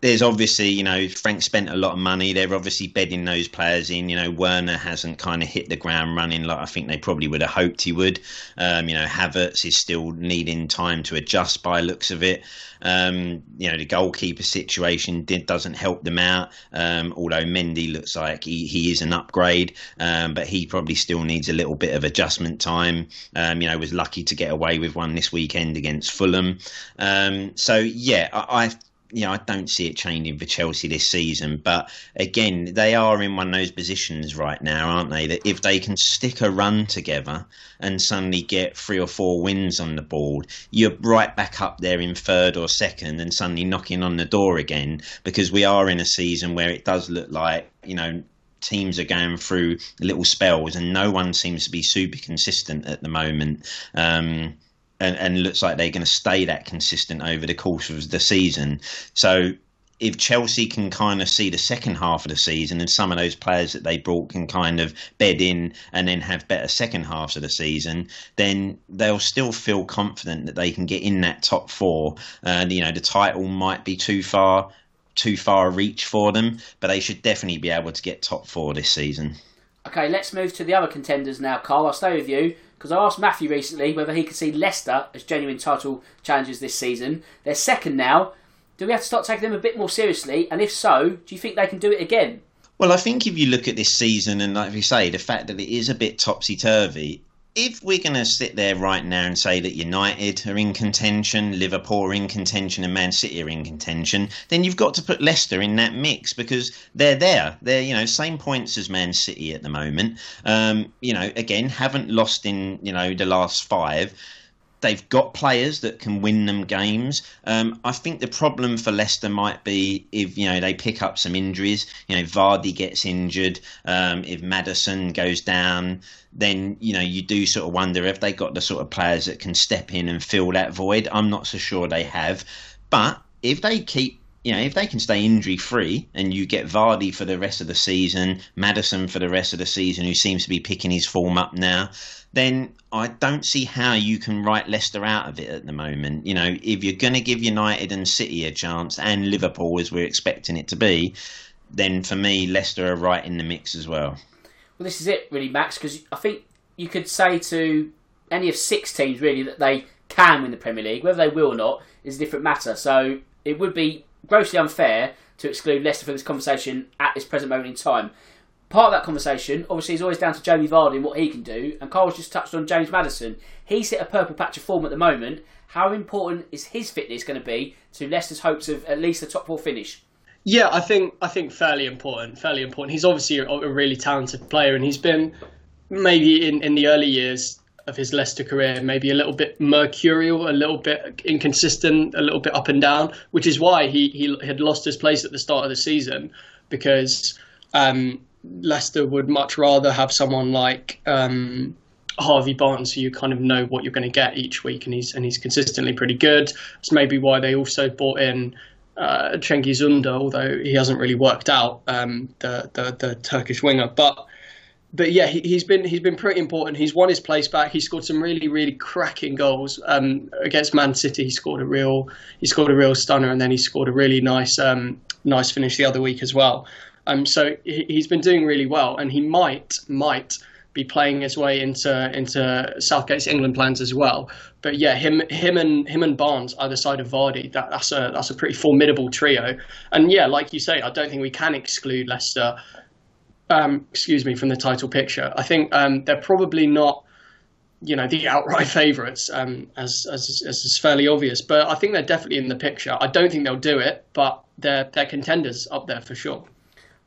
there's obviously, you know, Frank spent a lot of money. They're obviously bedding those players in. You know, Werner hasn't kind of hit the ground running like I think they probably would have hoped he would. Um, you know, Havertz is still needing time to adjust by looks of it. Um, you know, the goalkeeper situation did, doesn't help them out. Um, although Mendy looks like he, he is an upgrade, um, but he probably still needs a little bit of adjustment time. Um, you know, was lucky to get away with one this weekend against Fulham. Um, so yeah, I, I you know, I don't see it changing for Chelsea this season. But again, they are in one of those positions right now, aren't they? That if they can stick a run together and suddenly get three or four wins on the board, you're right back up there in third or second and suddenly knocking on the door again because we are in a season where it does look like, you know, teams are going through little spells and no one seems to be super consistent at the moment. Um, and, and looks like they're going to stay that consistent over the course of the season. So if Chelsea can kind of see the second half of the season and some of those players that they brought can kind of bed in and then have better second halves of the season, then they'll still feel confident that they can get in that top four. And you know, the title might be too far too far reach for them, but they should definitely be able to get top four this season. Okay, let's move to the other contenders now, Carl. I'll stay with you because I asked Matthew recently whether he could see Leicester as genuine title challengers this season. They're second now. Do we have to start taking them a bit more seriously? And if so, do you think they can do it again? Well, I think if you look at this season and, like you say, the fact that it is a bit topsy turvy, if we're going to sit there right now and say that United are in contention, Liverpool are in contention, and Man City are in contention, then you've got to put Leicester in that mix because they're there. They're you know same points as Man City at the moment. Um, you know, again, haven't lost in you know the last five. They've got players that can win them games. Um, I think the problem for Leicester might be if you know they pick up some injuries. You know, Vardy gets injured. Um, if Maddison goes down, then you know you do sort of wonder if they got the sort of players that can step in and fill that void. I'm not so sure they have, but if they keep you know, if they can stay injury free and you get Vardy for the rest of the season, Maddison for the rest of the season, who seems to be picking his form up now, then I don't see how you can write Leicester out of it at the moment. You know, if you're going to give United and City a chance and Liverpool as we're expecting it to be, then for me, Leicester are right in the mix as well. Well, this is it, really, Max, because I think you could say to any of six teams, really, that they can win the Premier League. Whether they will or not is a different matter. So it would be grossly unfair to exclude Leicester from this conversation at this present moment in time part of that conversation, obviously, is always down to Jamie Vardy and what he can do. And Carl's just touched on James Maddison. He's hit a purple patch of form at the moment. How important is his fitness going to be to Leicester's hopes of at least a top four finish? Yeah, I think I think fairly important. Fairly important. He's obviously a, a really talented player, and he's been maybe in, in the early years of his Leicester career, maybe a little bit mercurial, a little bit inconsistent, a little bit up and down, which is why he, he had lost his place at the start of the season because um, Leicester would much rather have someone like um, Harvey Barnes, so you kind of know what you're going to get each week, and he's and he's consistently pretty good. That's maybe why they also bought in uh, Cengiz Ünder, although he hasn't really worked out um, the, the, the Turkish winger. But but yeah, he, has been he's been pretty important. He's won his place back. He scored some really really cracking goals um, against Man City. He scored a real he scored a real stunner, and then he scored a really nice um, nice finish the other week as well. Um, so he's been doing really well, and he might might be playing his way into into Southgate's England plans as well. But yeah, him him and him and Barnes either side of Vardy, that, that's a that's a pretty formidable trio. And yeah, like you say, I don't think we can exclude Leicester. Um, excuse me, from the title picture. I think um, they're probably not, you know, the [laughs] outright favourites, um, as, as as is fairly obvious. But I think they're definitely in the picture. I don't think they'll do it, but they're they're contenders up there for sure.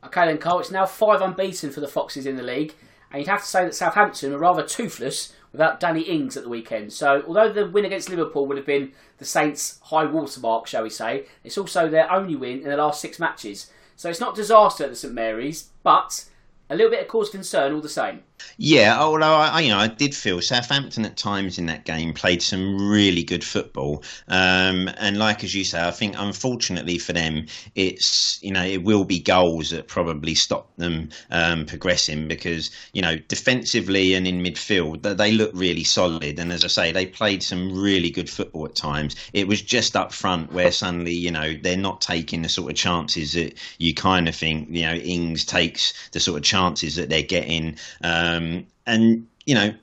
Okay then, Carl, it's now five unbeaten for the Foxes in the league, and you'd have to say that Southampton are rather toothless without Danny Ings at the weekend. So, although the win against Liverpool would have been the Saints' high watermark, shall we say, it's also their only win in the last six matches. So, it's not disaster at the St Mary's, but a little bit of cause concern all the same. Yeah, although I, you know, I did feel Southampton at times in that game played some really good football, um, and like as you say, I think unfortunately for them, it's you know it will be goals that probably stop them um, progressing because you know defensively and in midfield they look really solid, and as I say, they played some really good football at times. It was just up front where suddenly you know they're not taking the sort of chances that you kind of think you know Ings takes the sort of chances that they're getting. Um, um, and you know,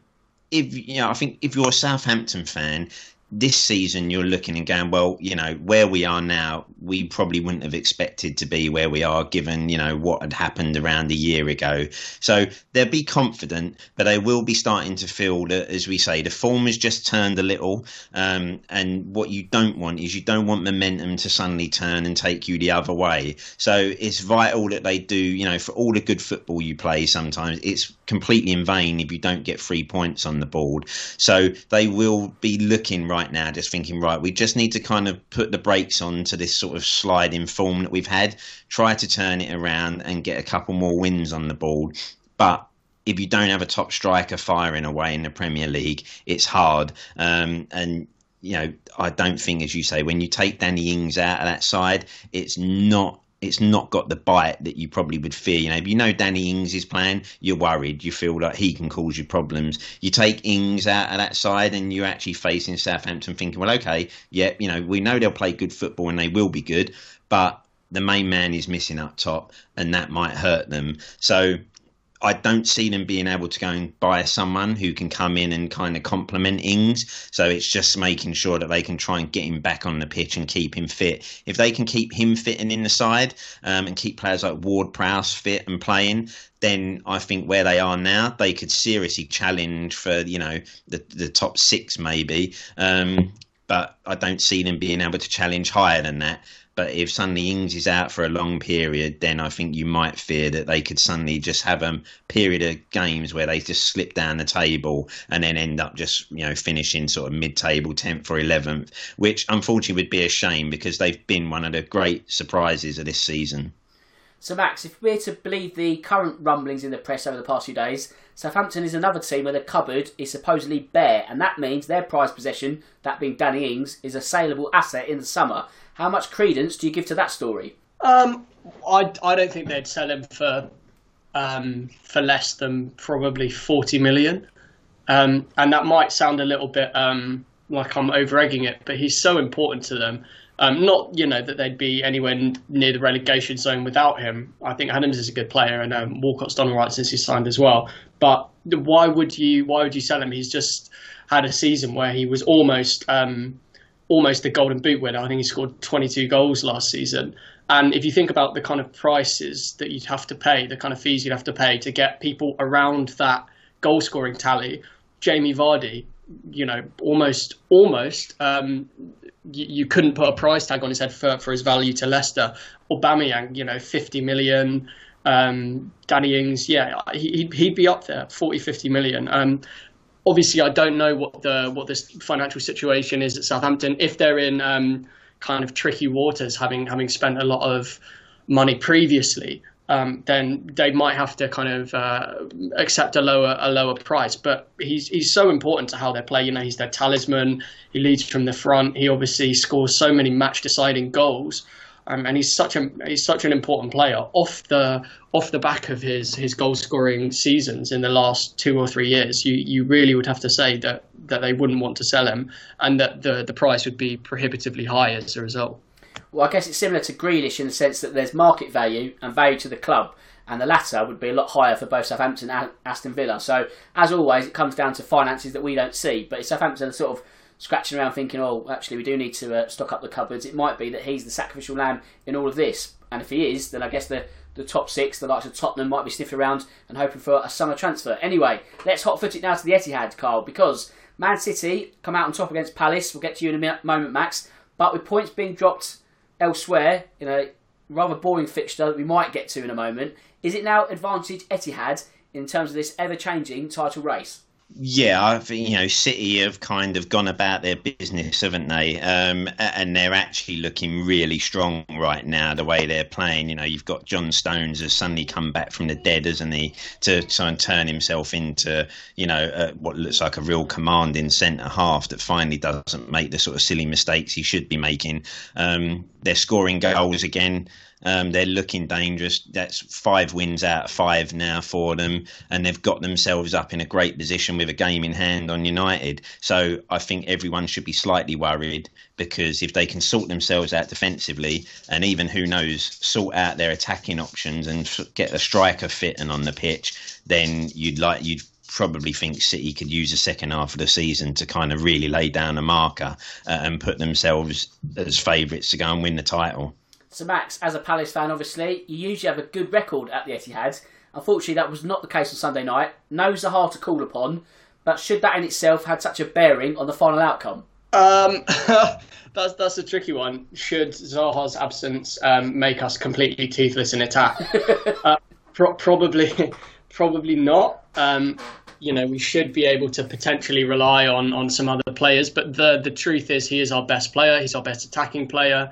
if you know, I think if you're a Southampton fan, this season you're looking and going, well, you know, where we are now, we probably wouldn't have expected to be where we are given, you know, what had happened around a year ago. So they'll be confident, but they will be starting to feel that, as we say, the form has just turned a little. Um, and what you don't want is you don't want momentum to suddenly turn and take you the other way. So it's vital that they do, you know, for all the good football you play sometimes, it's completely in vain if you don't get three points on the board. So they will be looking right now, just thinking, right, we just need to kind of put the brakes on to this sort of sliding form that we've had, try to turn it around and get a couple more wins on the board. But if you don't have a top striker firing away in the Premier League, it's hard. Um, and you know, I don't think, as you say, when you take Danny Ings out of that side, it's not it's not got the bite that you probably would fear. You know, if you know Danny Ings is playing, you're worried. You feel like he can cause you problems. You take Ings out of that side, and you're actually facing Southampton, thinking, well, okay, yeah, you know, we know they'll play good football and they will be good, but the main man is missing up top, and that might hurt them. So I don't see them being able to go and buy someone who can come in and kind of complement Ings. So it's just making sure that they can try and get him back on the pitch and keep him fit. If they can keep him fit and in the side um, and keep players like Ward Prowse fit and playing, then I think where they are now, they could seriously challenge for you know the the top six maybe. Um, but I don't see them being able to challenge higher than that. But if suddenly Ings is out for a long period, then I think you might fear that they could suddenly just have a period of games where they just slip down the table and then end up just you know finishing sort of mid-table, tenth or eleventh, which unfortunately would be a shame because they've been one of the great surprises of this season. So, Max, if we're to believe the current rumblings in the press over the past few days, Southampton is another team where the cupboard is supposedly bare, and that means their prize possession, that being Danny Ings, is a saleable asset in the summer. How much credence do you give to that story? Um, I, I don't think they'd sell him for um, for less than probably 40 million. Um, and that might sound a little bit um, like I'm over egging it, but he's so important to them. Um, not you know that they'd be anywhere near the relegation zone without him. I think Adams is a good player, and um, Walcott's done all right since he signed as well. But why would you why would you sell him? He's just had a season where he was almost um, almost the Golden Boot winner. I think he scored 22 goals last season. And if you think about the kind of prices that you'd have to pay, the kind of fees you'd have to pay to get people around that goal scoring tally, Jamie Vardy, you know, almost almost um, you, you, couldn't put a price tag on his head for, for his value to Leicester. Aubameyang, you know, 50 million. Um, Danny Ings, yeah, he, he'd be up there, 40, 50 million. Um, obviously, I don't know what the what this financial situation is at Southampton. If they're in um, kind of tricky waters, having having spent a lot of money previously, um, then they might have to kind of uh, accept a lower a lower price. But he's he's so important to how they play. You know, he's their talisman. He leads from the front. He obviously scores so many match deciding goals. Um, and he's such a he's such an important player off the off the back of his his goal scoring seasons in the last two or three years. You you really would have to say that that they wouldn't want to sell him, and that the the price would be prohibitively high as a result. Well, I guess it's similar to Grealish in the sense that there's market value and value to the club, and the latter would be a lot higher for both Southampton and Aston Villa. So, as always, it comes down to finances that we don't see. But if Southampton sort of scratching around thinking, oh, actually, we do need to uh, stock up the cupboards, it might be that he's the sacrificial lamb in all of this. And if he is, then I guess the, the top six, the likes of Tottenham, might be sniffing around and hoping for a summer transfer. Anyway, let's hot foot it now to the Etihad, Carl, because Man City come out on top against Palace. We'll get to you in a moment, Max. But with points being dropped elsewhere in a rather boring fixture that we might get to in a moment, is it now advantage Etihad in terms of this ever changing title race? Yeah, I think you know City have kind of gone about their business, haven't they? Um, and they're actually looking really strong right now. The way they're playing, you know, you've got John Stones has suddenly come back from the dead, hasn't he? To try and turn himself into, you know, uh, what looks like a real commanding centre half that finally doesn't make the sort of silly mistakes he should be making. Um, they're scoring goals again. Um, they're looking dangerous. That's five wins out of five now for them, and they've got themselves up in a great position with a game in hand on United. So I think everyone should be slightly worried because if they can sort themselves out defensively, and even who knows, sort out their attacking options and get a striker fit and on the pitch, then you'd like you'd probably think City could use the second half of the season to kind of really lay down a marker uh, and put themselves as favourites to go and win the title. So, Max, as a Palace fan, obviously, you usually have a good record at the Etihad. Unfortunately, that was not the case on Sunday night. No's are hard to call upon, but should that in itself had such a bearing on the final outcome? Um, [laughs] that's that's a tricky one. Should Zaha's absence um, make us completely toothless in attack? [laughs] uh, pro- probably, [laughs] probably not. Um, you know, we should be able to potentially rely on on some other players, but the the truth is, he is our best player. He's our best attacking player.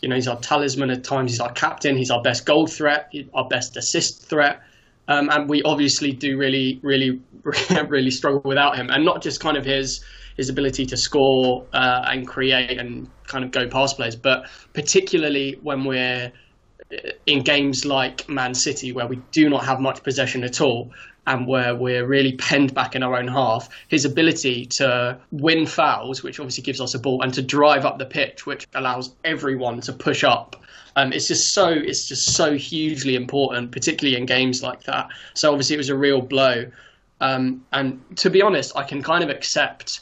You know, he's our talisman at times. He's our captain. He's our best goal threat. Our best assist threat. Um, and we obviously do really, really, [laughs] really struggle without him. And not just kind of his his ability to score uh, and create and kind of go past players, but particularly when we're in games like Man City, where we do not have much possession at all, and where we're really penned back in our own half, his ability to win fouls, which obviously gives us a ball, and to drive up the pitch, which allows everyone to push up. Um, it's just so it's just so hugely important, particularly in games like that. So obviously it was a real blow. Um, and to be honest, I can kind of accept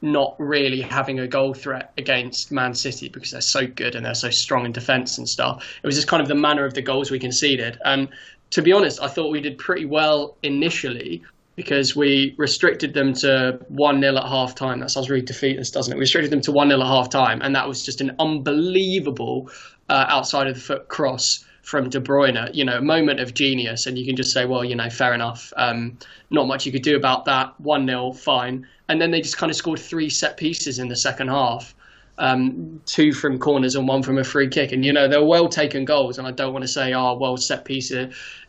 not really having a goal threat against Man City because they're so good and they're so strong in defence and stuff. It was just kind of the manner of the goals we conceded. And to be honest, I thought we did pretty well initially because we restricted them to 1 0 at half time. That sounds really defeatist, doesn't it? We restricted them to 1 0 at half time, and that was just an unbelievable uh, outside of the foot cross from De Bruyne. You know, a moment of genius, and you can just say, well, you know, fair enough. Um, not much you could do about that. 1 0, fine. And then they just kind of scored three set pieces in the second half. Um, two from corners and one from a free kick. And, you know, they're well taken goals. And I don't want to say, oh, well, set piece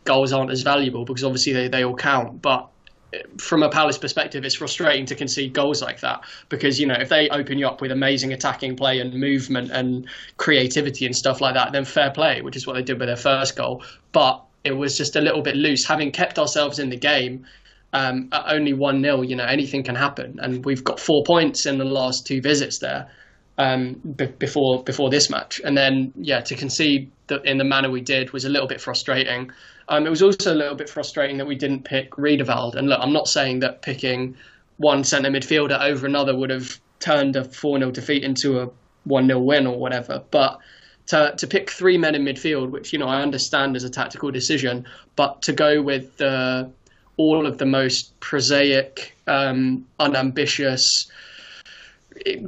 goals aren't as valuable because obviously they, they all count. But from a Palace perspective, it's frustrating to concede goals like that because you know if they open you up with amazing attacking play and movement and creativity and stuff like that, then fair play, which is what they did with their first goal. But it was just a little bit loose, having kept ourselves in the game. Um, at only one 0 you know anything can happen, and we've got four points in the last two visits there um, b- before before this match, and then yeah, to concede the, in the manner we did was a little bit frustrating. Um, it was also a little bit frustrating that we didn't pick Riedewald. And look, I'm not saying that picking one centre midfielder over another would have turned a 4 0 defeat into a 1 0 win or whatever. But to, to pick three men in midfield, which, you know, I understand as a tactical decision, but to go with all of the most prosaic, um, unambitious,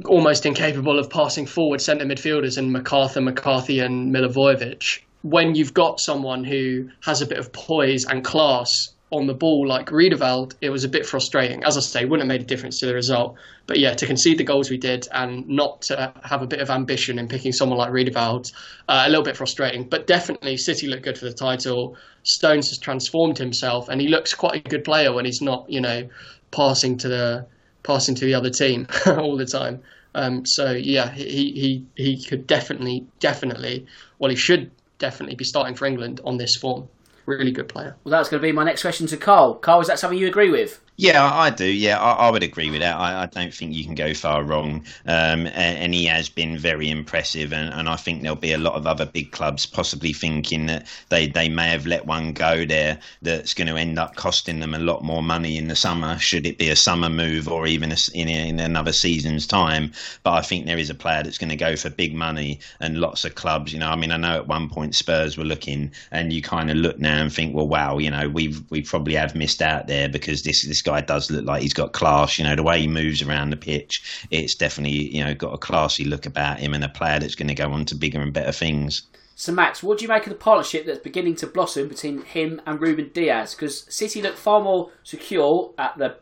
almost incapable of passing forward centre midfielders in McArthur, McCarthy, and Milivojevic when you've got someone who has a bit of poise and class on the ball like Riedewald, it was a bit frustrating. As I say, wouldn't have made a difference to the result. But yeah, to concede the goals we did and not to have a bit of ambition in picking someone like Riedewald, uh, a little bit frustrating. But definitely, City looked good for the title. Stones has transformed himself, and he looks quite a good player when he's not, you know, passing to the passing to the other team [laughs] all the time. Um, so yeah, he, he he could definitely definitely well he should definitely be starting for England on this form. Really good player. Well, that's going to be my next question to Carl. Carl, is that something you agree with? Yeah, I do. Yeah, I, I would agree with that. I, I, don't think you can go far wrong. Um, and, and, he has been very impressive. And, and, I think there'll be a lot of other big clubs possibly thinking that they, they may have let one go there that's going to end up costing them a lot more money in the summer, should it be a summer move or even a, in, in another season's time. But I think there is a player that's going to go for big money and lots of clubs. You know, I mean, I know at one point Spurs were looking, and you kind of look now and think, well, wow, you know, we've we probably have missed out there because this this guy does look like he's got class. You know, the way he moves around the pitch, it's definitely you know got a classy look about him and a player that's going to go on to bigger and better things. So, Max, what do you make of the partnership that's beginning to blossom between him and Ruben Dias? Because City look far more secure at the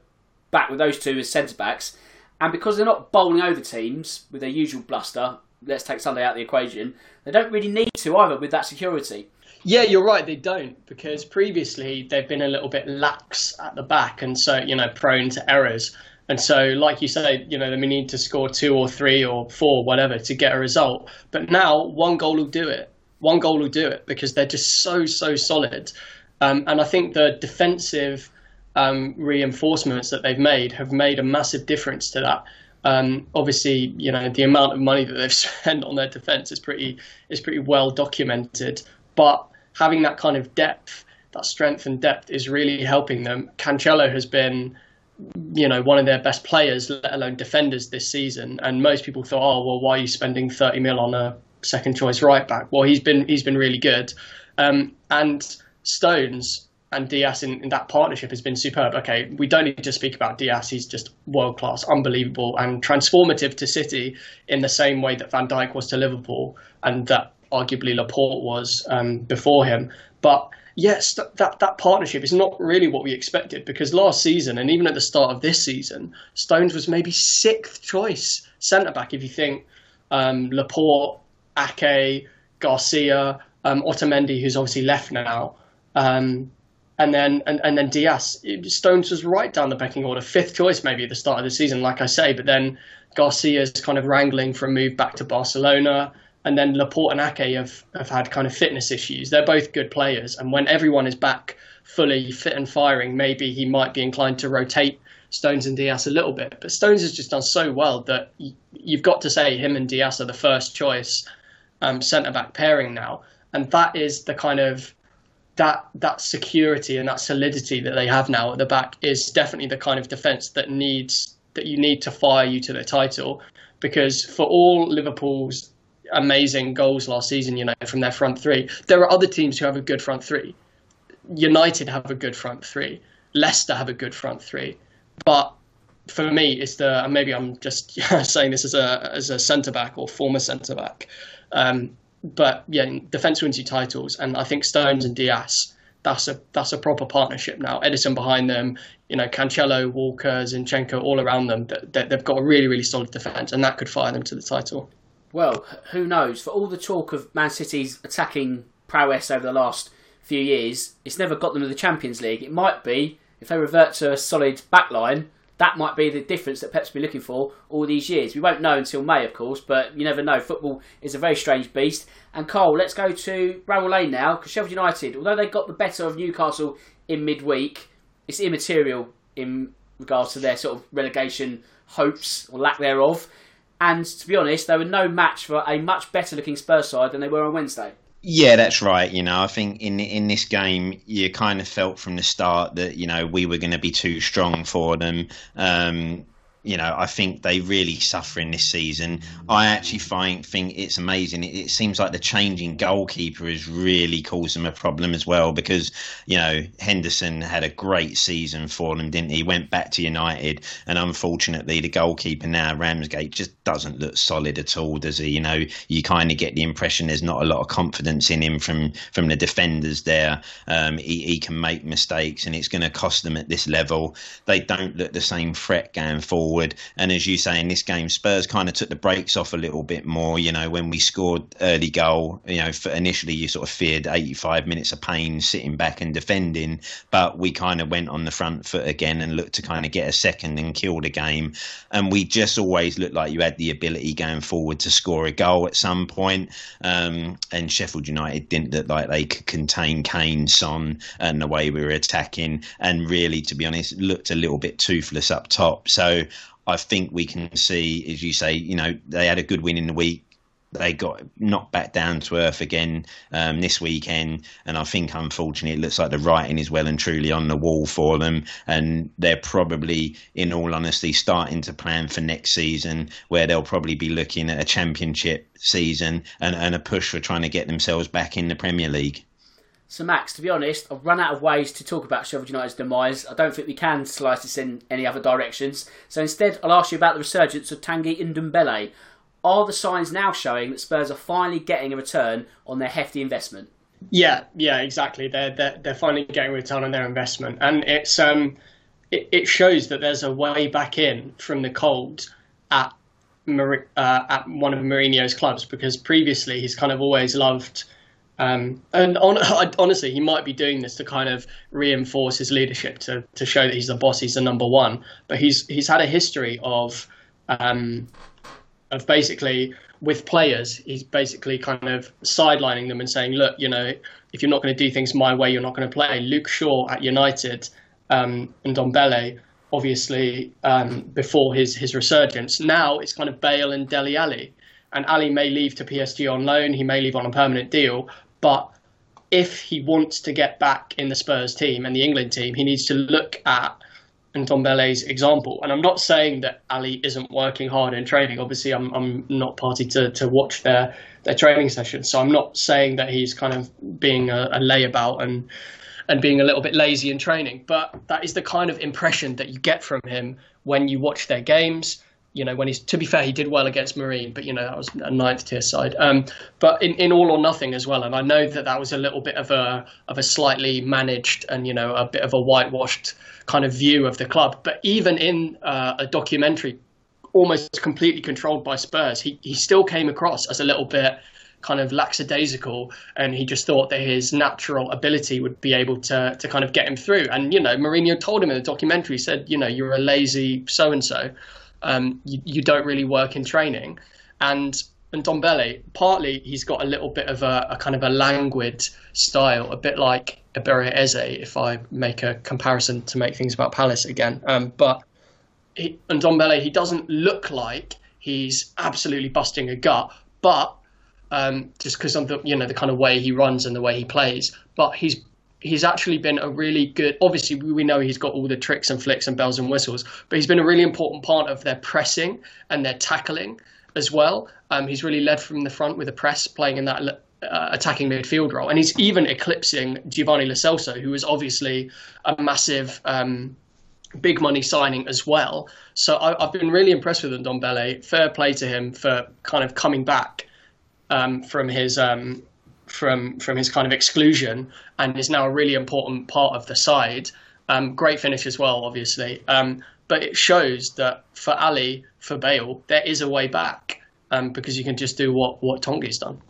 back with those two as centre backs, and because they're not bowling over teams with their usual bluster, let's take Sunday out of the equation, they don't really need to either with that security. Yeah, you're right. They don't because previously they've been a little bit lax at the back, and so you know prone to errors. And so, like you say, you know, they need to score two or three or four, whatever, to get a result. But now, one goal will do it. One goal will do it because they're just so, so solid. Um, and I think the defensive um, reinforcements that they've made have made a massive difference to that. Um, obviously, you know, the amount of money that they've [laughs] spent on their defense is pretty is pretty well documented. But having that kind of depth, that strength and depth is really helping them. Cancelo has been, you know, one of their best players, let alone defenders this season. And most people thought, oh, well, why are you spending 30 mil on a second choice right back? Well, he's been he's been really good. Um, and Stones and Dias in, in, that partnership has been superb. Okay, we don't need to speak about Dias. He's just world class, unbelievable, and transformative to City in the same way that Van Dijk was to Liverpool, and that arguably Laporte was um, before him. But yes, that, that, that partnership is not really what we expected because last season and even at the start of this season, Stones was maybe sixth choice centre back. If you think um, Laporte, Ake, Garcia, um, Otamendi, who's obviously left now, um, and then and, and then Dias. Stones was right down the pecking order, fifth choice maybe at the start of the season, like I say. But then Garcia's kind of wrangling for a move back to Barcelona. And then Laporte and Ake have, have had kind of fitness issues. They're both good players, and when everyone is back fully fit and firing, maybe he might be inclined to rotate Stones and Dias a little bit. But Stones has just done so well that you've got to say him and Dias are the first choice um, centre back pairing now, and that is the kind of that that security and that solidity that they have now at the back is definitely the kind of defence that needs that you need to fire you to the title because for all Liverpool's amazing goals last season, you know, from their front three, there are other teams who have a good front three. United have a good front three. Leicester have a good front three. But for me, it's the and maybe I'm just [laughs] saying this as a as a centre back or former centre back. Um, but yeah, defence wins you titles, and I think Stones and Dias. That's a that's a proper partnership now. Ederson behind them, you know, Cancelo, Walker, Zinchenko, all around them. That they've got a really really solid defence, and that could fire them to the title. Well, who knows? For all the talk of Man City's attacking prowess over the last few years, it's never got them to the Champions League. It might be if they revert to a solid backline, that might be the difference that Pep's been looking for all these years. We won't know until May, of course, but you never know. Football is a very strange beast. And Cole, let's go to Bramall Lane now, because Sheffield United, although they got the better of Newcastle in midweek, it's immaterial in regards to their sort of relegation hopes or lack thereof. And to be honest, they were no match for a much better looking Spurs side than they were on Wednesday. Yeah, that's right. You know, I think in in this game, you kind of felt from the start that you know we were going to be too strong for them. Um, you know, I think they really suffer in this season. I actually find think it's amazing. It, it, seems like the changing goalkeeper has really caused them a problem as well because you know Henderson had a great season for them, didn't he? Went back to United, and unfortunately, the goalkeeper now Ramsdale just doesn't look solid at all, does he? You know, you kind of get the impression there's not a lot of confidence in him from from the defenders there. Um, he, he can make mistakes, and it's going to cost them at this level. They don't look the same threat going forward forward. And as you say, in this game, Spurs kind of took the brakes off a little bit more. You know, when we scored early goal, you know, initially you sort of feared 85 minutes of pain sitting back and defending, but we kind of went on the front foot again and looked to kind of get a second and kill the game. And we just always looked like you had the ability going forward to score a goal at some point. Um, and Sheffield United didn't look like they could contain Kane, Son, and the way we were attacking. And really, to be honest, looked a little bit toothless up top. So I think we can see, as you say, you know, they had a good win in the week. They got knocked back down to earth again um, this weekend, and I think unfortunately it looks like the writing is well and truly on the wall for them, and they're probably, in all honesty, starting to plan for next season, where they'll probably be looking at a championship season and, and a push for trying to get themselves back in the Premier League. So, Max, to be honest, I've run out of ways to talk about Sheffield United's demise. I don't think we can slice this in any other directions. So, instead, I'll ask you about the resurgence of Tanguy Ndombele. Are the signs now showing that Spurs are finally getting a return on their hefty investment? Yeah, yeah, exactly. They're they're, they're finally getting a return on their investment, and it's um, it, it shows that there's a way back in from the cold at uh, at one of Mourinho's clubs because previously he's kind of always loved um, and on, [laughs] honestly, he might be doing this to kind of reinforce his leadership, to, to show that he's the boss, he's the number one. But he's he's had a history of um, of basically with players, he's basically kind of sidelining them and saying, look, you know, if you're not going to do things my way, you're not going to play. Luke Shaw at United um, and Ndombele, obviously, um, before his his resurgence. Now it's kind of Bale and Dele Alli and Alli may leave to PSG on loan, he may leave on a permanent deal, but if he wants to get back in the Spurs team and the England team, he needs to look at Ndombele's example. And I'm not saying that Alli isn't working hard in training. Obviously, I'm I'm not party to, to watch their their training sessions, so I'm not saying that he's kind of being a, a layabout and and being a little bit lazy in training. But that is the kind of impression that you get from him when you watch their games you know, when he's to be fair, he did well against Marine, but you know that was a ninth tier side. Um, but in, in all or nothing as well, and I know that that was a little bit of a of a slightly managed and you know a bit of a whitewashed kind of view of the club. But even in uh, a documentary, almost completely controlled by Spurs, he he still came across as a little bit kind of lackadaisical, and he just thought that his natural ability would be able to to kind of get him through. And you know, Mourinho told him in the documentary, he said, you know, you're a lazy so and so um, you, you don't really work in training. And Ndombele, partly he's got a little bit of a, a kind of a languid style, a bit like Eberechi Eze, if I make a comparison to make things about Palace again. Um, but he, Ndombele, he doesn't look like he's absolutely busting a gut, but um, just because of the you know the kind of way he runs and the way he plays, but he's he's actually been a really good. Obviously, we know he's got all the tricks and flicks and bells and whistles, but he's been a really important part of their pressing and their tackling as well. Um, he's really led from the front with a press, playing in that uh, attacking midfield role, and he's even eclipsing Giovani Lo Celso, who is obviously a massive. Um, big money signing as well. So I, have been really impressed with Ndombele. Fair play to him for kind of coming back um, from his um, from from his kind of exclusion and is now a really important part of the side. Um, great finish as well, obviously. Um, but it shows that for Alli, for Bale, there is a way back um, because you can just do what what Tanguy's done.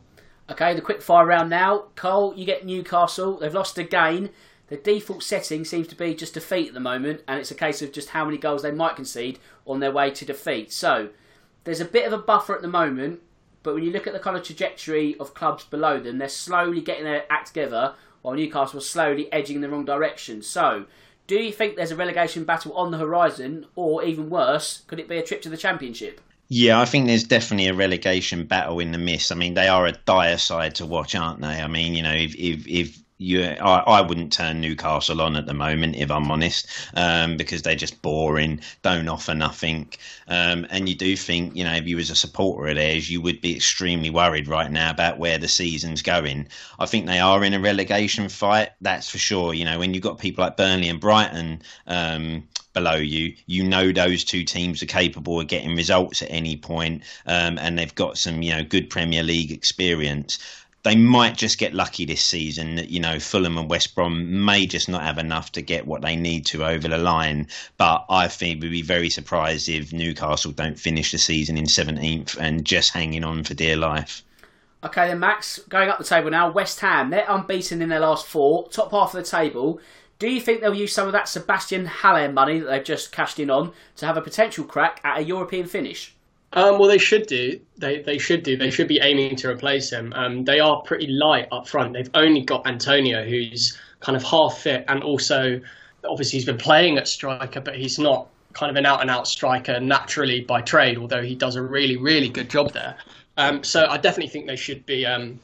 Okay, the quick fire round now. Cole, you get Newcastle. They've lost again. The default setting seems to be just defeat at the moment, and it's a case of just how many goals they might concede on their way to defeat. So there's a bit of a buffer at the moment but when you look at the kind of trajectory of clubs below them, they're slowly getting their act together, while Newcastle are slowly edging in the wrong direction. So, do you think there's a relegation battle on the horizon, or even worse, could it be a trip to the Championship? Yeah, I think there's definitely a relegation battle in the mist. I mean, they are a dire side to watch, aren't they? I mean, you know, if if, if you, I, I wouldn't turn Newcastle on at the moment, if I'm honest, um, because they're just boring, don't offer nothing. Um, and you do think, you know, if you was a supporter of theirs, you would be extremely worried right now about where the season's going. I think they are in a relegation fight, that's for sure. You know, when you've got people like Burnley and Brighton, um, below you. You know those two teams are capable of getting results at any point, um, and they've got some you know good Premier League experience they might just get lucky this season. That, you know, Fulham and West Brom may just not have enough to get what they need to over the line. But I think we'd be very surprised if Newcastle don't finish the season in 17th and just hanging on for dear life. Okay, then Max, going up the table now. West Ham, they're unbeaten in their last four, top half of the table. Do you think they'll use some of that Sébastien Haller money that they've just cashed in on to have a potential crack at a European finish? Um, well, they should do. They they should do. They should be aiming to replace him. Um, they are pretty light up front. They've only got Antonio, who's kind of half fit, and also obviously he's been playing at striker, but he's not kind of an out and out striker naturally by trade. Although he does a really really good job there. Um, so I definitely think they should be um,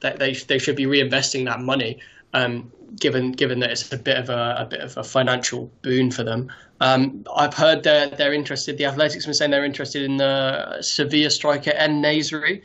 that they they should be reinvesting that money. Um, given given that it's a bit of a, a bit of a financial boon for them. Um, I've heard they're they're interested. The Athletics been saying they're interested in the Sevilla striker En-Nesyri,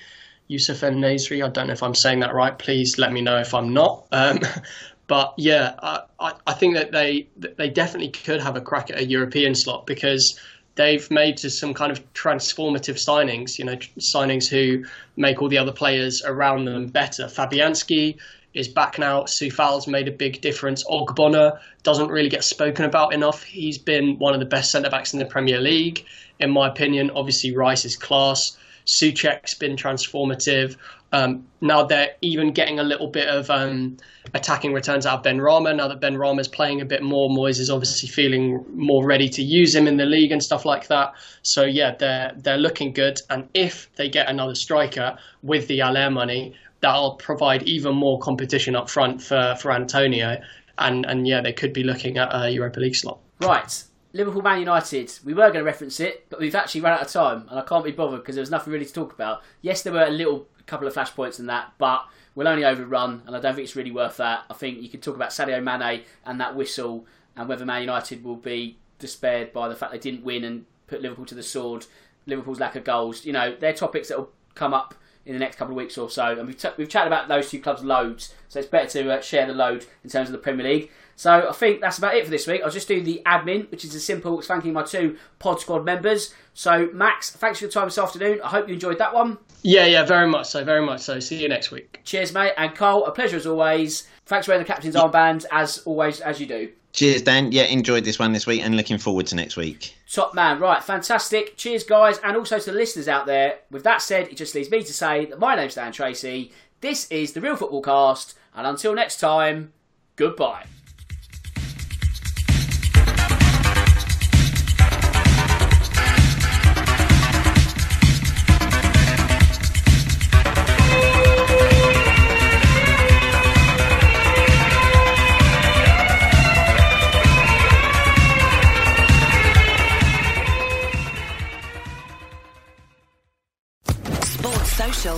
Youssef En-Nesyri. I don't know if I'm saying that right. Please let me know if I'm not. Um, [laughs] but yeah, I, I think that they they definitely could have a crack at a European slot because they've made some kind of transformative signings. You know, signings who make all the other players around them better. Fabianski is back now. Coufal's made a big difference. Ogbonna doesn't really get spoken about enough. He's been one of the best centre backs in the Premier League, in my opinion. Obviously, Rice is class. Soucek's been transformative. Um, now they're even getting a little bit of um, attacking returns out of Benrahma. Now that Benrahma's playing a bit more, Moyes is obviously feeling more ready to use him in the league and stuff like that. So yeah, they're they're looking good. And if they get another striker with the Haller money, that'll provide even more competition up front for, for Antonio. And, and yeah, they could be looking at a Europa League slot. Right. Liverpool Man United. We were going to reference it, but we've actually run out of time, and I can't be bothered because there was nothing really to talk about. Yes, there were a little couple of flashpoints in that, but we'll only overrun, and I don't think it's really worth that. I think you can talk about Sadio Mane and that whistle, and whether Man United will be despaired by the fact they didn't win and put Liverpool to the sword. Liverpool's lack of goals. You know, they're topics that will come up in the next couple of weeks or so. And we've, t- we've chatted about those two clubs loads, so it's better to uh, share the load in terms of the Premier League. So I think that's about it for this week. I'll just do the admin, which is as simple as thanking my two Pod Squad members. So Max, thanks for your time this afternoon. I hope you enjoyed that one. Yeah, yeah, very much so, very much so. See you next week. Cheers, mate. And Cole, a pleasure as always. Thanks for wearing the captain's armband as always, as you do. Cheers, Dan. Yeah, enjoyed this one this week and looking forward to next week. Top man. Right, fantastic. Cheers, guys, and also to the listeners out there. With that said, it just leaves me to say that my name's Dan Tracy. This is the Real Football Cast, and until next time, goodbye.